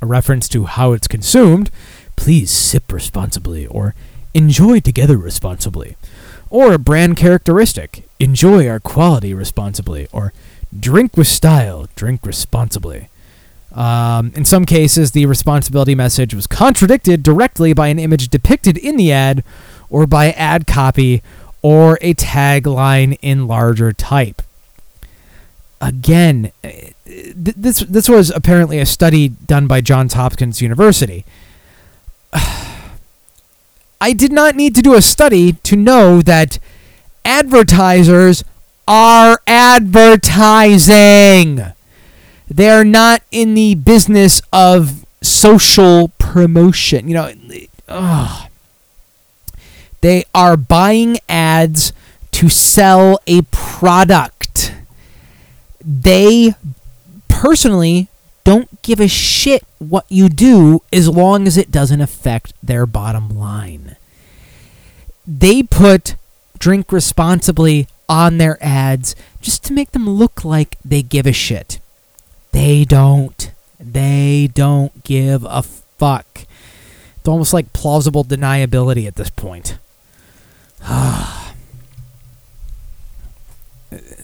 A reference to how it's consumed, please sip responsibly, or enjoy together responsibly. Or a brand characteristic, enjoy our quality responsibly, or drink with style, drink responsibly. Um, in some cases, the responsibility message was contradicted directly by an image depicted in the ad, or by ad copy, or a tagline in larger type. Again, th- this this was apparently a study done by Johns Hopkins University. [SIGHS] I did not need to do a study to know that advertisers are advertising. They are not in the business of social promotion. You know, ugh. they are buying ads to sell a product. They personally don't give a shit what you do as long as it doesn't affect their bottom line. They put drink responsibly on their ads just to make them look like they give a shit. They don't. They don't give a fuck. It's almost like plausible deniability at this point. [SIGHS]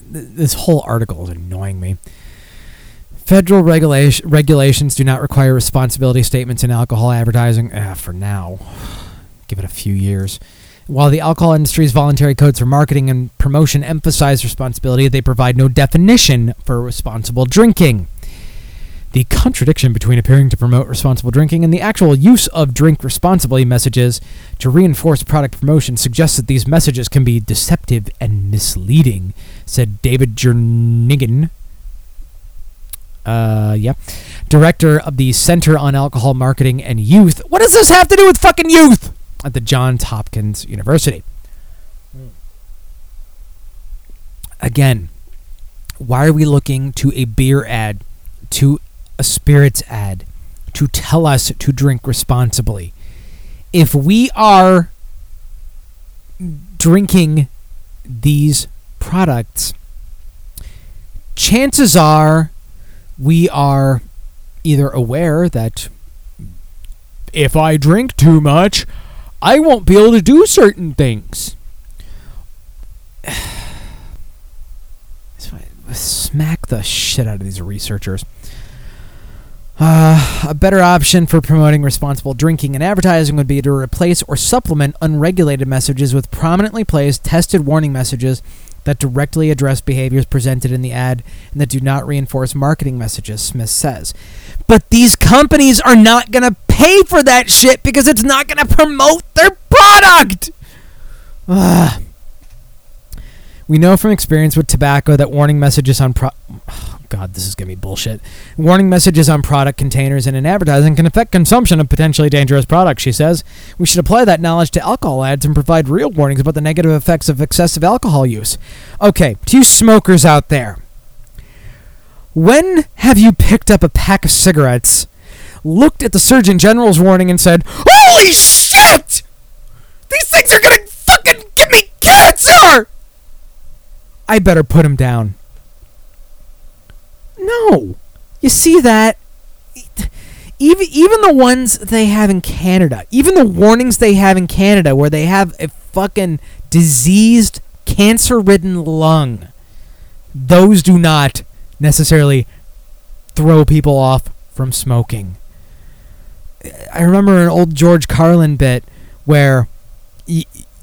this whole article is annoying me. Federal regulation, regulations do not require responsibility statements in alcohol advertising uh, for now. [SIGHS] Give it a few years. While the alcohol industry's voluntary codes for marketing and promotion emphasize responsibility, they provide no definition for responsible drinking. The contradiction between appearing to promote responsible drinking and the actual use of drink responsibly messages to reinforce product promotion suggests that these messages can be deceptive and misleading, said David Jernigan. Uh, yeah. Director of the Center on Alcohol Marketing and Youth. What does this have to do with fucking youth? At the Johns Hopkins University. Again, why are we looking to a beer ad, to a spirits ad, to tell us to drink responsibly. If we are drinking these products, chances are we are either aware that if I drink too much, I won't be able to do certain things. [SIGHS] Smack the shit out of these researchers. Uh, a better option for promoting responsible drinking and advertising would be to replace or supplement unregulated messages with prominently placed, tested warning messages that directly address behaviors presented in the ad and that do not reinforce marketing messages, Smith says. But these companies are not going to pay for that shit because it's not going to promote their product! Ugh. We know from experience with tobacco that warning messages on pro- God, this is gonna be bullshit. Warning messages on product containers and in advertising can affect consumption of potentially dangerous products. She says we should apply that knowledge to alcohol ads and provide real warnings about the negative effects of excessive alcohol use. Okay, to you smokers out there, when have you picked up a pack of cigarettes, looked at the Surgeon General's warning, and said, "Holy shit! These things are gonna fucking give me cancer!" I better put him down. No. You see that? Even even the ones they have in Canada, even the warnings they have in Canada where they have a fucking diseased, cancer-ridden lung. Those do not necessarily throw people off from smoking. I remember an old George Carlin bit where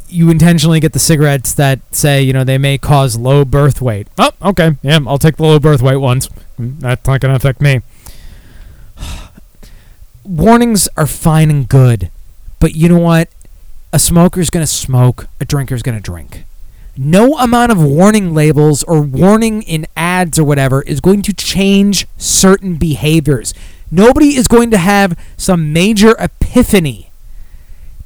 you intentionally get the cigarettes that say, you know, they may cause low birth weight. Oh, okay. Yeah, I'll take the low birth weight ones. That's not going to affect me. [SIGHS] Warnings are fine and good, but you know what? A smoker's going to smoke, a drinker's going to drink. No amount of warning labels or warning in ads or whatever is going to change certain behaviors. Nobody is going to have some major epiphany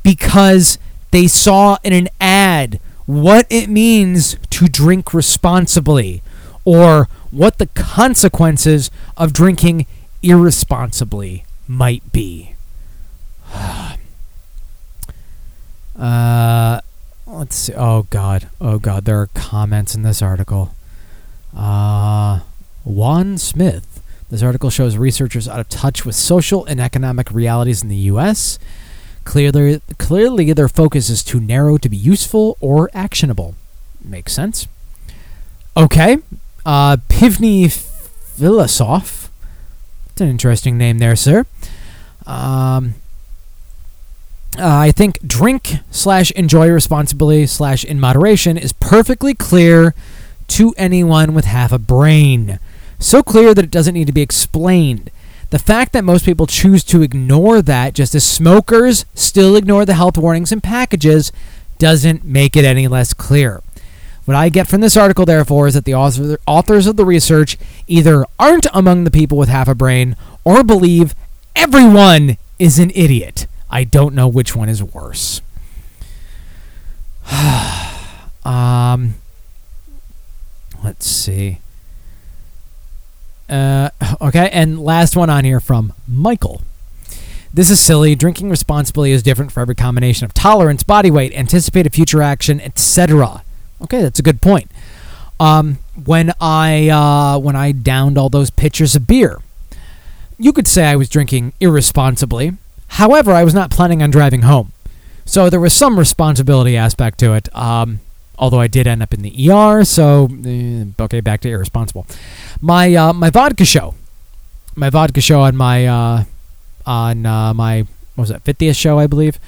because they saw in an ad what it means to drink responsibly or what the consequences of drinking irresponsibly might be. [SIGHS] uh, let's see. Oh, God. Oh, God. There are comments in this article. Uh, Juan Smith. This article shows researchers out of touch with social and economic realities in the U.S. Clearly, clearly, their focus is too narrow to be useful or actionable. Makes sense. Okay. Uh, Philosoph. It's an interesting name there, sir. Um, uh, I think drink slash enjoy responsibly slash in moderation is perfectly clear to anyone with half a brain. So clear that it doesn't need to be explained. The fact that most people choose to ignore that, just as smokers still ignore the health warnings and packages, doesn't make it any less clear. What I get from this article, therefore, is that the author, authors of the research either aren't among the people with half a brain or believe everyone is an idiot. I don't know which one is worse. [SIGHS] um, let's see. Uh, okay, and last one on here from Michael. This is silly. Drinking responsibly is different for every combination of tolerance, body weight, anticipated future action, etc. Okay, that's a good point. Um, when I uh, when I downed all those pitchers of beer, you could say I was drinking irresponsibly. However, I was not planning on driving home, so there was some responsibility aspect to it. Um, although I did end up in the ER, so eh, okay, back to irresponsible. My uh, my vodka show, my vodka show on my uh, on uh, my what was that fiftieth show, I believe.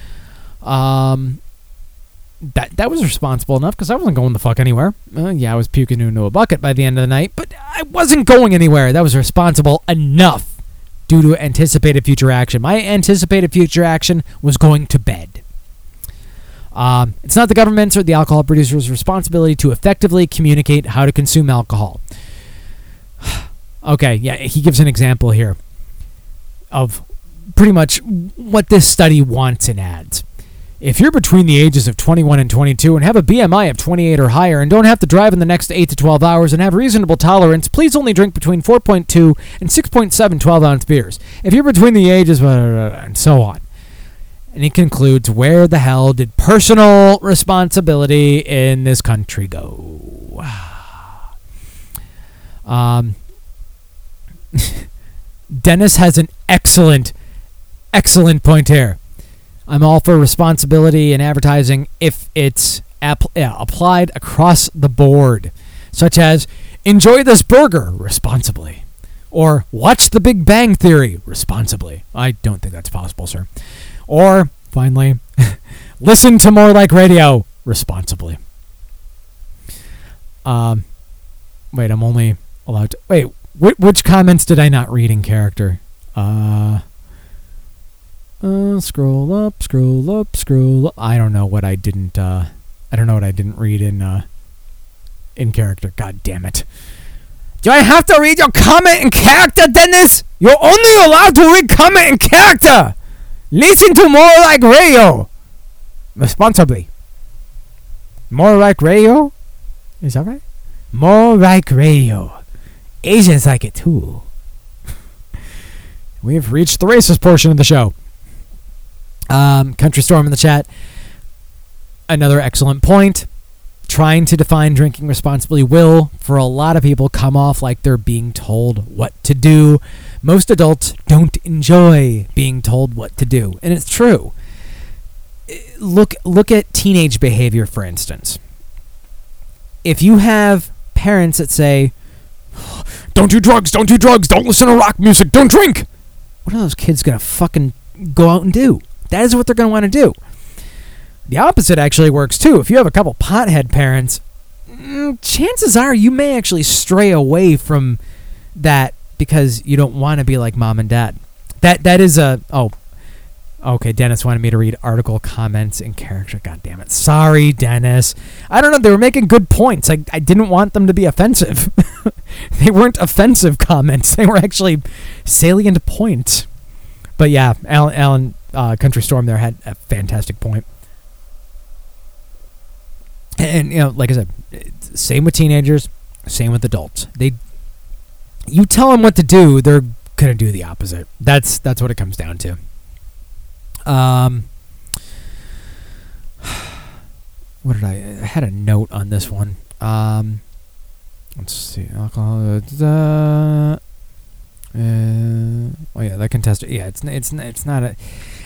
Um, that that was responsible enough because I wasn't going the fuck anywhere. Uh, yeah, I was puking into a bucket by the end of the night, but I wasn't going anywhere. That was responsible enough due to anticipated future action. My anticipated future action was going to bed. Um, it's not the government's or the alcohol producer's responsibility to effectively communicate how to consume alcohol. [SIGHS] okay, yeah, he gives an example here of pretty much what this study wants in ads. If you're between the ages of 21 and 22 and have a BMI of 28 or higher and don't have to drive in the next 8 to 12 hours and have reasonable tolerance, please only drink between 4.2 and 6.7 12 ounce beers. If you're between the ages, and so on. And he concludes, Where the hell did personal responsibility in this country go? [SIGHS] Um, [LAUGHS] Dennis has an excellent, excellent point here. I'm all for responsibility in advertising if it's app- applied across the board, such as enjoy this burger responsibly, or watch The Big Bang Theory responsibly. I don't think that's possible, sir. Or finally, [LAUGHS] listen to more like radio responsibly. Um, wait, I'm only allowed to wait. Wh- which comments did I not read in character? Uh, uh, scroll up, scroll up, scroll up. I don't know what I didn't. Uh, I don't know what I didn't read in. Uh, in character. God damn it! Do I have to read your comment in character, Dennis? You're only allowed to read comment in character. Listen to more like radio. Responsibly. More like radio. Is that right? More like radio. Asians like it too. [LAUGHS] We've reached the racist portion of the show. Um, Country Storm in the chat. Another excellent point. Trying to define drinking responsibly will, for a lot of people, come off like they're being told what to do. Most adults don't enjoy being told what to do, and it's true. Look, look at teenage behavior, for instance. If you have parents that say, "Don't do drugs, don't do drugs, don't listen to rock music, don't drink," what are those kids gonna fucking go out and do? That is what they're going to want to do. The opposite actually works too. If you have a couple pothead parents, mm, chances are you may actually stray away from that because you don't want to be like mom and dad. That that is a oh okay. Dennis wanted me to read article comments in character. God damn it! Sorry, Dennis. I don't know. They were making good points. I I didn't want them to be offensive. [LAUGHS] they weren't offensive comments. They were actually salient points. But yeah, Alan, Alan uh, Country Storm there had a fantastic point. And you know, like I said, same with teenagers, same with adults. They, you tell them what to do, they're gonna do the opposite. That's that's what it comes down to. Um, [SIGHS] what did I? I had a note on this one. Um, let's see. Alcohol. Uh, uh, oh yeah, that contested. Yeah, it's it's it's not a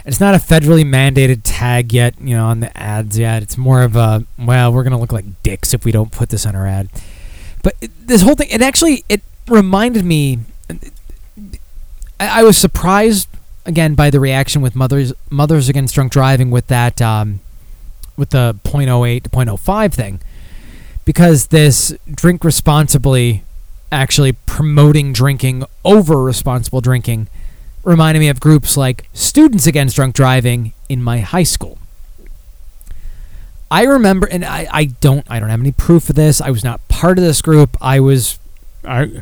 it's not a federally mandated tag yet. You know, on the ads yet. It's more of a well, we're gonna look like dicks if we don't put this on our ad. But it, this whole thing, it actually it reminded me. I, I was surprised again by the reaction with mothers mothers against drunk driving with that um, with the .08 to .05 thing, because this drink responsibly actually promoting drinking over responsible drinking reminded me of groups like Students Against Drunk Driving in my high school. I remember, and I, I don't I don't have any proof of this. I was not part of this group. I was I,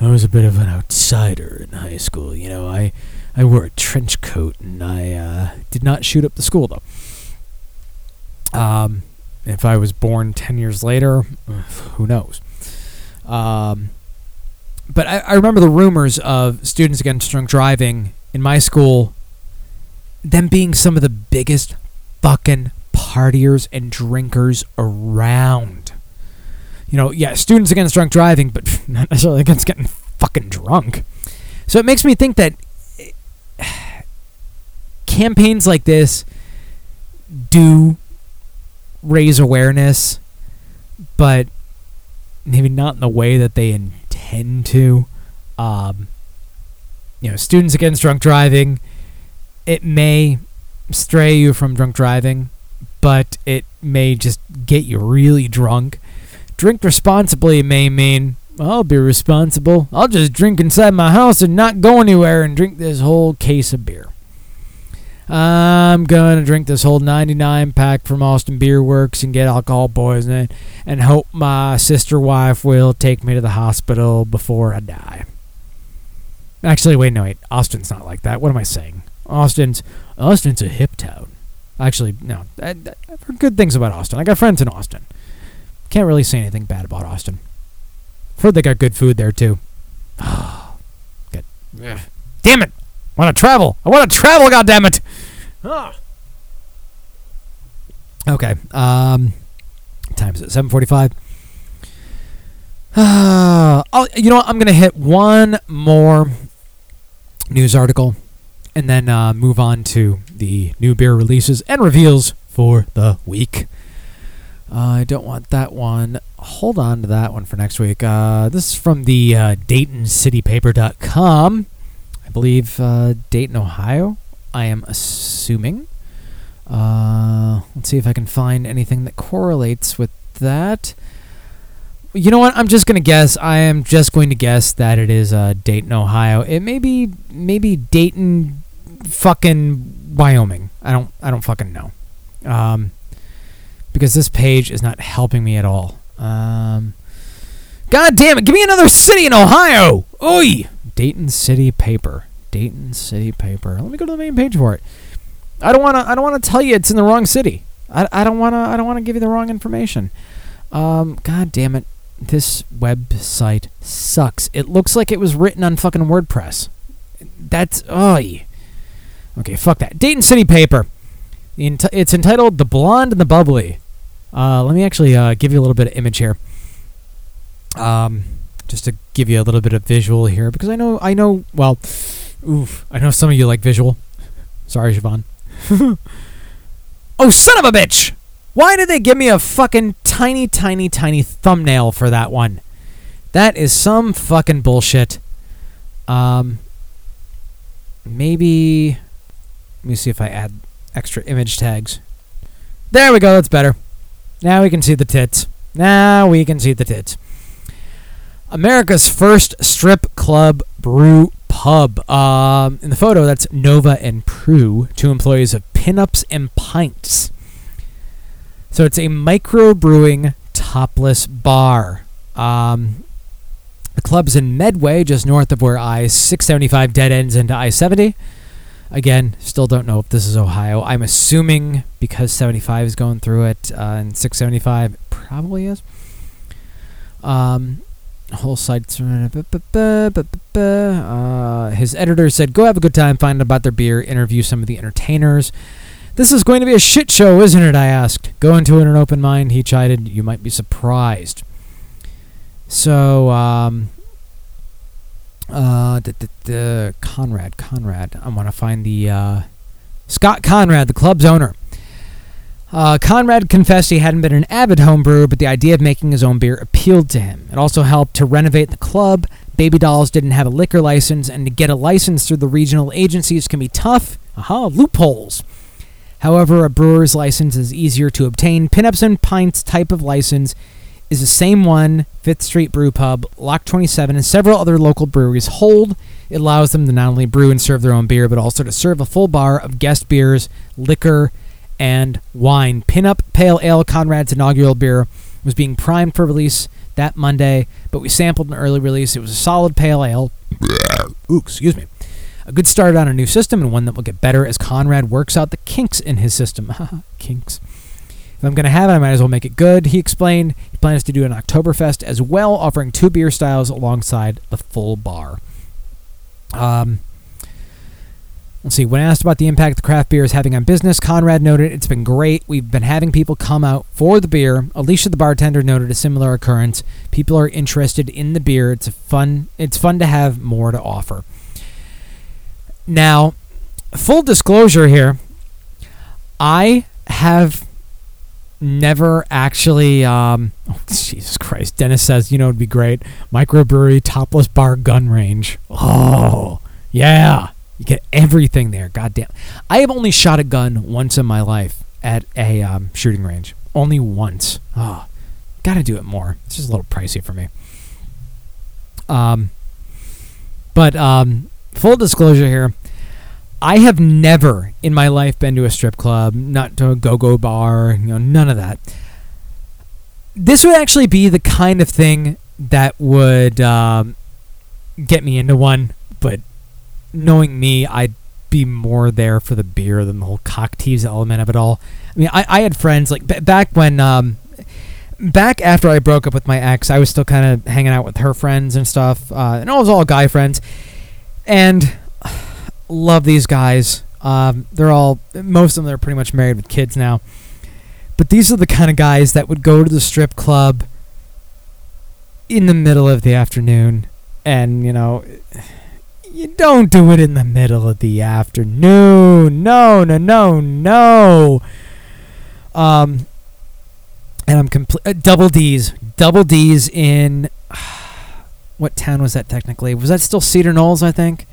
I was a bit of an outsider in high school. You know, I I wore a trench coat and I uh, did not shoot up the school though. Um, if I was born ten years later, [SIGHS] who knows? Um, but I, I remember the rumors of students against drunk driving in my school, them being some of the biggest fucking partiers and drinkers around. You know, yeah, students against drunk driving, but [LAUGHS] not necessarily against getting fucking drunk. So it makes me think that [SIGHS] campaigns like this do raise awareness, but maybe not in the way that they intend to. Um, you know, students against drunk driving, it may stray you from drunk driving, but it may just get you really drunk. Drink responsibly may mean I'll be responsible. I'll just drink inside my house and not go anywhere and drink this whole case of beer. I'm gonna drink this whole 99 pack from Austin Beer Works and get alcohol poisoning and hope my sister wife will take me to the hospital before I die. Actually, wait, no, wait. Austin's not like that. What am I saying? Austin's Austin's a hip town. Actually, no. I, I've heard good things about Austin. I got friends in Austin. Can't really say anything bad about Austin. Heard they got good food there too. [SIGHS] good. Damn it! I want to travel. I want to travel. God damn it! [SIGHS] Okay. Um, time is it? Seven forty-five. [SIGHS] oh, you know what? I'm gonna hit one more news article, and then uh, move on to the new beer releases and reveals for the week. Uh, I don't want that one. Hold on to that one for next week. Uh, this is from the uh, DaytonCityPaper.com. I believe uh, Dayton, Ohio. I am assuming. Uh, let's see if I can find anything that correlates with that. You know what? I'm just gonna guess. I am just going to guess that it is Dayton, Ohio. It may be maybe Dayton, fucking Wyoming. I don't. I don't fucking know. Um, because this page is not helping me at all. Um, God damn it! Give me another city in Ohio. Oi! Dayton City Paper. Dayton City Paper. Let me go to the main page for it. I don't want to. I don't want to tell you it's in the wrong city. I, I don't want to. I don't want to give you the wrong information. Um, God damn it! This website sucks. It looks like it was written on fucking WordPress. That's oh. Okay, fuck that. Dayton City Paper. It's entitled "The Blonde and the Bubbly." Uh, let me actually uh, give you a little bit of image here. Um, just to give you a little bit of visual here, because I know I know well. Oof, I know some of you like visual. Sorry, Siobhan. [LAUGHS] oh, son of a bitch! Why did they give me a fucking tiny, tiny, tiny thumbnail for that one? That is some fucking bullshit. Um, maybe. Let me see if I add extra image tags. There we go. That's better. Now we can see the tits. Now we can see the tits. America's first strip club brew pub. Um, in the photo, that's Nova and Prue, two employees of Pinups and Pints. So it's a micro brewing topless bar. Um, the club's in Medway, just north of where I 675 dead ends into I 70. Again, still don't know if this is Ohio. I'm assuming because 75 is going through it uh, and 675 probably is. Um, whole site's uh, his editor said, "Go have a good time, find out about their beer, interview some of the entertainers." This is going to be a shit show, isn't it? I asked. Go into it an open mind. He chided. You might be surprised. So, um, uh, d- d- d- Conrad, Conrad. I want to find the uh, Scott Conrad, the club's owner. Uh, Conrad confessed he hadn't been an avid home brewer, but the idea of making his own beer appealed to him. It also helped to renovate the club. Baby Dolls didn't have a liquor license, and to get a license through the regional agencies can be tough. Aha, loopholes. However, a brewer's license is easier to obtain. Pinups and Pints type of license is the same one Fifth Street Brew Pub, Lock 27, and several other local breweries hold. It allows them to not only brew and serve their own beer, but also to serve a full bar of guest beers, liquor, and wine. Pinup Pale Ale, Conrad's inaugural beer, was being primed for release that Monday, but we sampled an early release. It was a solid pale ale. [COUGHS] Ooh, excuse me. A good start on a new system and one that will get better as Conrad works out the kinks in his system. [LAUGHS] kinks. If I'm going to have it, I might as well make it good, he explained. He plans to do an Oktoberfest as well, offering two beer styles alongside the full bar. Um, let's see. When asked about the impact the craft beer is having on business, Conrad noted it's been great. We've been having people come out for the beer. Alicia, the bartender, noted a similar occurrence. People are interested in the beer. It's fun. It's fun to have more to offer. Now, full disclosure here, I have never actually. Um, oh, Jesus Christ! Dennis says, you know, it'd be great microbrewery, topless bar, gun range. Oh, yeah, you get everything there. God damn! I have only shot a gun once in my life at a um, shooting range. Only once. Oh, gotta do it more. It's just a little pricey for me. Um, but um, full disclosure here. I have never in my life been to a strip club, not to a go-go bar, you know, none of that. This would actually be the kind of thing that would um, get me into one, but knowing me, I'd be more there for the beer than the whole cocktails element of it all. I mean, I, I had friends like b- back when um, back after I broke up with my ex, I was still kind of hanging out with her friends and stuff, uh, and it was all guy friends, and love these guys. Um, they're all most of them are pretty much married with kids now, but these are the kind of guys that would go to the strip club in the middle of the afternoon, and you know. You don't do it in the middle of the afternoon. No, no, no, no. Um, and I'm complete uh, double D's, double D's in [SIGHS] what town was that technically? Was that still Cedar Knolls? I think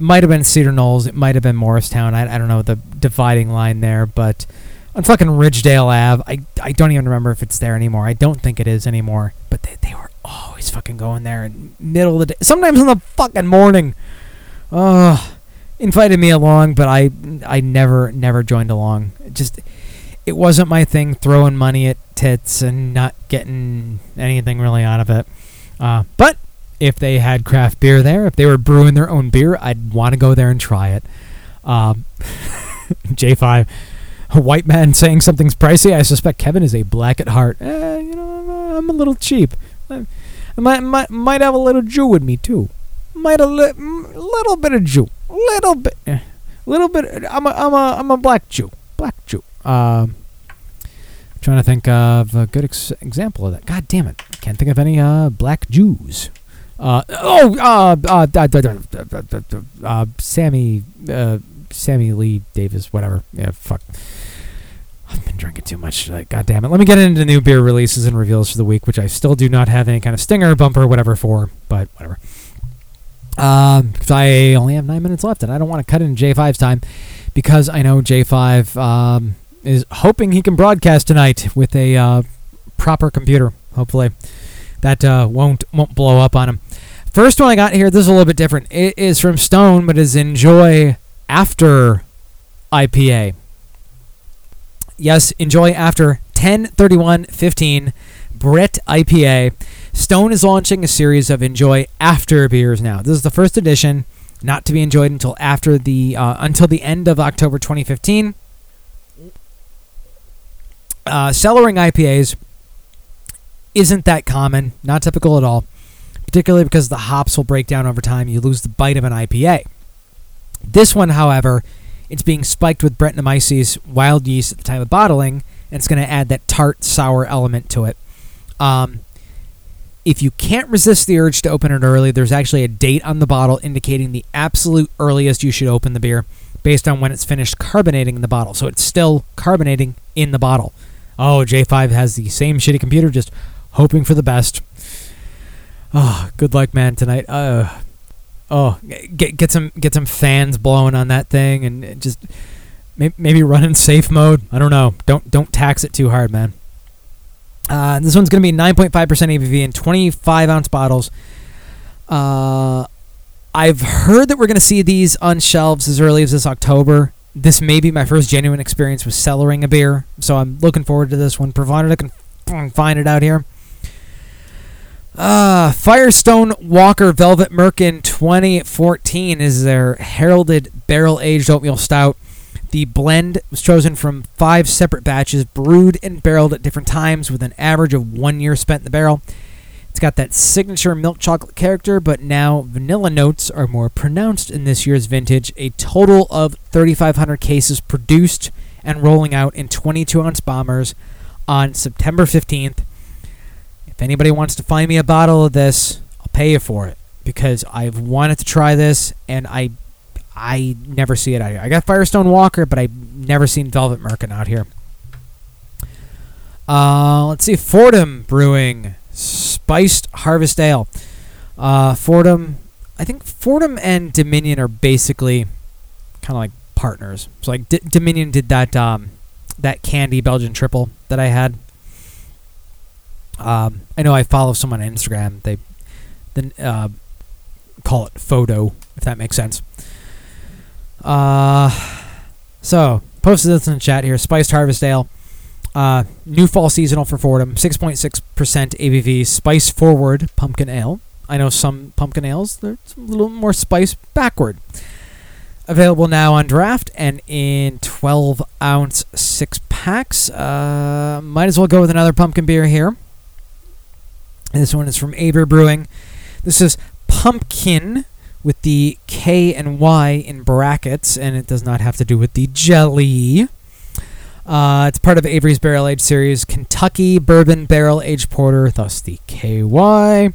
might have been Cedar Knolls. It might have been Morristown. I, I don't know the dividing line there, but on fucking Ridgedale Ave, I I don't even remember if it's there anymore. I don't think it is anymore. But they they were always fucking going there in middle of the day. Sometimes in the fucking morning. Oh, invited me along, but I I never never joined along. It just it wasn't my thing throwing money at tits and not getting anything really out of it. Uh, but if they had craft beer there, if they were brewing their own beer, I'd want to go there and try it. Um, [LAUGHS] J5, a white man saying something's pricey. I suspect Kevin is a black at heart. Eh, you know, I'm a, I'm a little cheap. I, I might, might might have a little Jew with me too. Might a li- little bit of Jew, little bit, eh, little bit. I'm a I'm a I'm a black Jew, black Jew. Um, trying to think of a good ex- example of that. God damn it, can't think of any uh, black Jews. Uh, oh, uh, uh, uh, Sammy, uh, Sammy Lee Davis, whatever. Yeah, fuck. I've been drinking too much. Uh, God damn it. Let me get into new beer releases and reveals for the week, which I still do not have any kind of stinger, bumper, whatever for, but whatever. Um, I only have nine minutes left, and I don't want to cut into J5's time because I know J5 um, is hoping he can broadcast tonight with a uh, proper computer. Hopefully, that uh, won't won't blow up on him. First one I got here. This is a little bit different. It is from Stone, but is Enjoy After IPA. Yes, Enjoy After 103115 Brett IPA. Stone is launching a series of Enjoy After beers now. This is the first edition, not to be enjoyed until after the uh, until the end of October 2015. Uh, cellaring IPAs isn't that common, not typical at all, particularly because the hops will break down over time. You lose the bite of an IPA. This one, however, it's being spiked with Brettanomyces wild yeast at the time of bottling, and it's going to add that tart, sour element to it. Um, if you can't resist the urge to open it early, there's actually a date on the bottle indicating the absolute earliest you should open the beer based on when it's finished carbonating in the bottle. So it's still carbonating in the bottle. Oh, J5 has the same shitty computer, just hoping for the best. Oh, good luck, man, tonight. Uh, oh, get get some get some fans blowing on that thing, and just maybe, run in safe mode. I don't know. Don't don't tax it too hard, man. Uh, this one's going to be 9.5% ABV in 25 ounce bottles. Uh, I've heard that we're going to see these on shelves as early as this October. This may be my first genuine experience with cellaring a beer, so I'm looking forward to this one, provided I can find it out here. Uh, Firestone Walker Velvet Merkin 2014 is their heralded barrel aged oatmeal stout. The blend was chosen from five separate batches, brewed and barreled at different times, with an average of one year spent in the barrel. It's got that signature milk chocolate character, but now vanilla notes are more pronounced in this year's vintage. A total of 3,500 cases produced and rolling out in 22 ounce bombers on September 15th. If anybody wants to find me a bottle of this, I'll pay you for it because I've wanted to try this and I I never see it out here. I got Firestone Walker, but I've never seen Velvet Merkin out here. Uh, let's see, Fordham Brewing Spiced Harvest Ale. Uh, Fordham, I think Fordham and Dominion are basically kind of like partners. So like D- Dominion did that um, that candy Belgian triple that I had. Um, I know I follow someone on Instagram. They then uh, call it photo, if that makes sense. Uh, so posted this in the chat here. Spiced Harvest Ale, uh, new fall seasonal for Fordham, six point six percent ABV. Spice forward pumpkin ale. I know some pumpkin ales they're a little more spice backward. Available now on draft and in 12 ounce six packs. Uh, might as well go with another pumpkin beer here. This one is from Avery Brewing. This is pumpkin with the K and Y in brackets, and it does not have to do with the jelly. Uh, it's part of Avery's Barrel Age series, Kentucky Bourbon Barrel Aged Porter, thus the KY.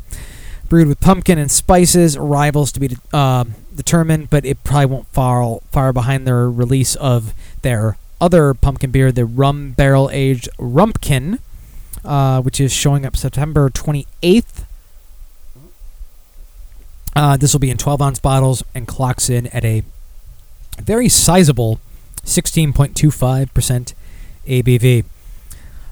Brewed with pumpkin and spices, rivals to be uh, determined, but it probably won't fall far behind their release of their other pumpkin beer, the Rum Barrel Aged Rumpkin, uh, which is showing up September 28th. Uh, this will be in 12 ounce bottles and clocks in at a very sizable 16.25% ABV.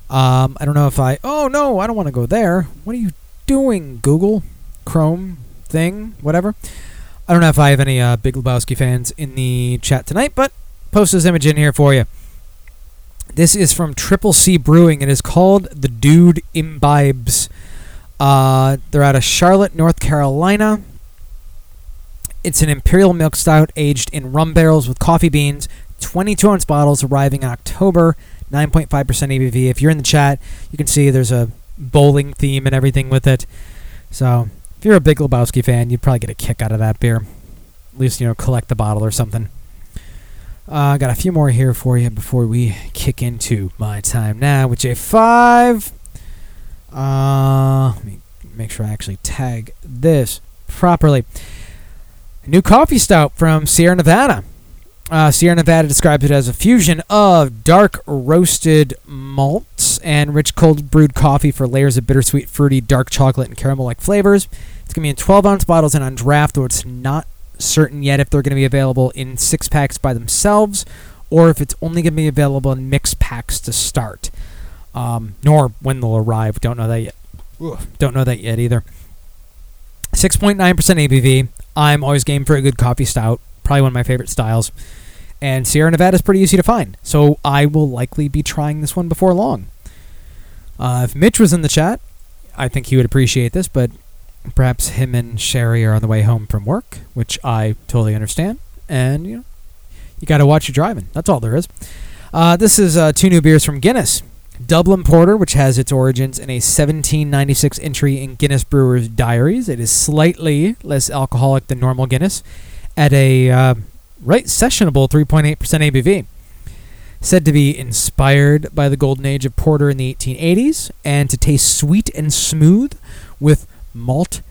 Um, I don't know if I. Oh no, I don't want to go there. What are you doing, Google, Chrome, thing, whatever? I don't know if I have any uh, Big Lebowski fans in the chat tonight, but post this image in here for you. This is from Triple C Brewing. It is called the Dude Imbibes. Uh, they're out of Charlotte, North Carolina. It's an imperial milk stout aged in rum barrels with coffee beans. 22 ounce bottles arriving in October. 9.5% ABV. If you're in the chat, you can see there's a bowling theme and everything with it. So if you're a big Lebowski fan, you'd probably get a kick out of that beer. At least you know collect the bottle or something. I uh, got a few more here for you before we kick into my time now with J5. Uh, let me make sure I actually tag this properly. A new coffee stout from Sierra Nevada. Uh, Sierra Nevada describes it as a fusion of dark roasted malts and rich cold brewed coffee for layers of bittersweet, fruity, dark chocolate, and caramel like flavors. It's going to be in 12 ounce bottles and on draft, though it's not certain yet if they're going to be available in six packs by themselves or if it's only going to be available in mixed packs to start. Um, nor when they'll arrive. Don't know that yet. Ugh, don't know that yet either. 6.9% ABV. I'm always game for a good coffee stout. Probably one of my favorite styles. And Sierra Nevada is pretty easy to find. So I will likely be trying this one before long. Uh, if Mitch was in the chat, I think he would appreciate this, but perhaps him and Sherry are on the way home from work, which I totally understand. And, you know, you got to watch your driving. That's all there is. Uh, this is uh, two new beers from Guinness. Dublin Porter, which has its origins in a 1796 entry in Guinness Brewers' diaries. It is slightly less alcoholic than normal Guinness at a uh, right sessionable 3.8% ABV. Said to be inspired by the golden age of porter in the 1880s and to taste sweet and smooth with malt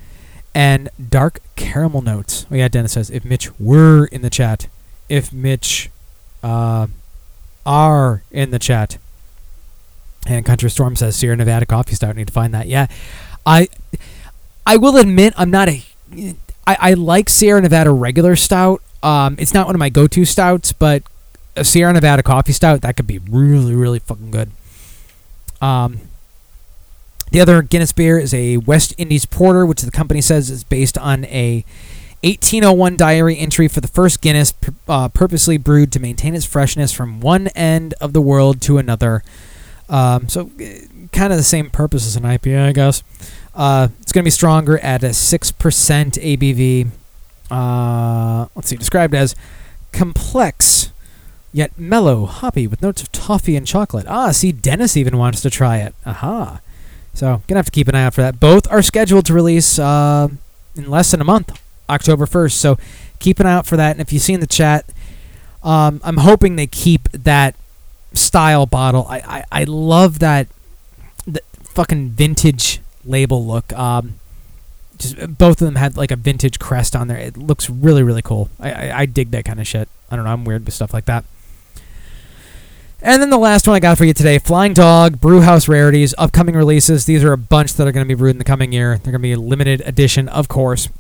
and dark caramel notes. Oh, yeah, Dennis says if Mitch were in the chat, if Mitch uh, are in the chat. And Country Storm says Sierra Nevada coffee stout. Need to find that. Yeah, I I will admit I'm not a I, I like Sierra Nevada regular stout. Um, it's not one of my go-to stouts, but a Sierra Nevada coffee stout that could be really really fucking good. Um, the other Guinness beer is a West Indies Porter, which the company says is based on a 1801 diary entry for the first Guinness, uh, purposely brewed to maintain its freshness from one end of the world to another. Um, so, kind of the same purpose as an IPA, I guess. Uh, it's going to be stronger at a 6% ABV. Uh, let's see, described as complex yet mellow, hoppy, with notes of toffee and chocolate. Ah, see, Dennis even wants to try it. Aha. So, gonna have to keep an eye out for that. Both are scheduled to release uh, in less than a month, October 1st. So, keep an eye out for that. And if you see in the chat, um, I'm hoping they keep that style bottle. I, I, I love that fucking vintage label look. Um, just both of them had like a vintage crest on there. It looks really really cool. I, I, I dig that kind of shit. I don't know. I'm weird with stuff like that. And then the last one I got for you today, Flying Dog, Brewhouse Rarities, upcoming releases. These are a bunch that are going to be brewed in the coming year. They're going to be a limited edition, of course.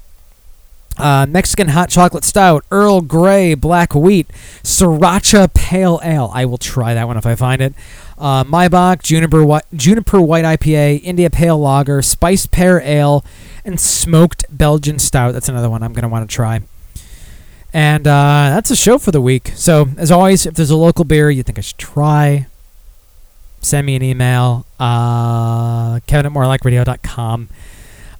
Uh, Mexican hot chocolate stout, Earl Grey black wheat, Sriracha pale ale. I will try that one if I find it. Uh, Maibach juniper white, juniper white IPA, India pale lager, spiced pear ale, and smoked Belgian stout. That's another one I'm going to want to try. And uh, that's a show for the week. So, as always, if there's a local beer you think I should try, send me an email, uh, kevin at morelikeradio.com.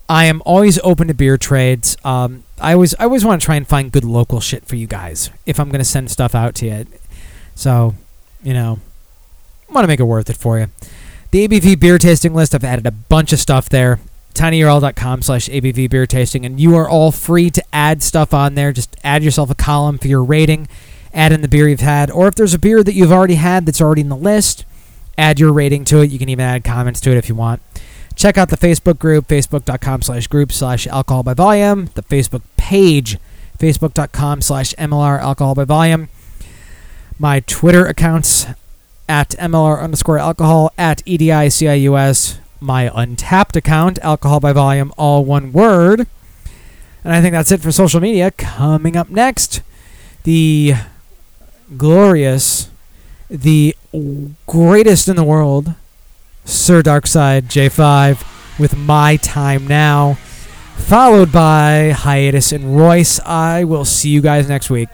I am always open to beer trades. Um, I always I always want to try and find good local shit for you guys if I'm gonna send stuff out to you. So, you know, want to make it worth it for you. The ABV beer tasting list, I've added a bunch of stuff there. tinyurl.com slash ABV beer tasting, and you are all free to add stuff on there. Just add yourself a column for your rating, add in the beer you've had, or if there's a beer that you've already had that's already in the list, add your rating to it. You can even add comments to it if you want. Check out the Facebook group, facebook.com slash group slash alcohol by volume, the Facebook page, facebook.com slash MLR alcohol by volume, my Twitter accounts at MLR underscore alcohol, at EDICIUS, my Untappd account, alcohol by volume, all one word. And I think that's it for social media. Coming up next, the glorious, the greatest in the world, Sir Darkside J5 with My Time Now, followed by Hiatus and Royce. I will see you guys next week.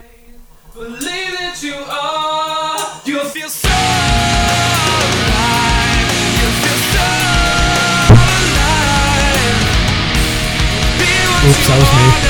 That was me.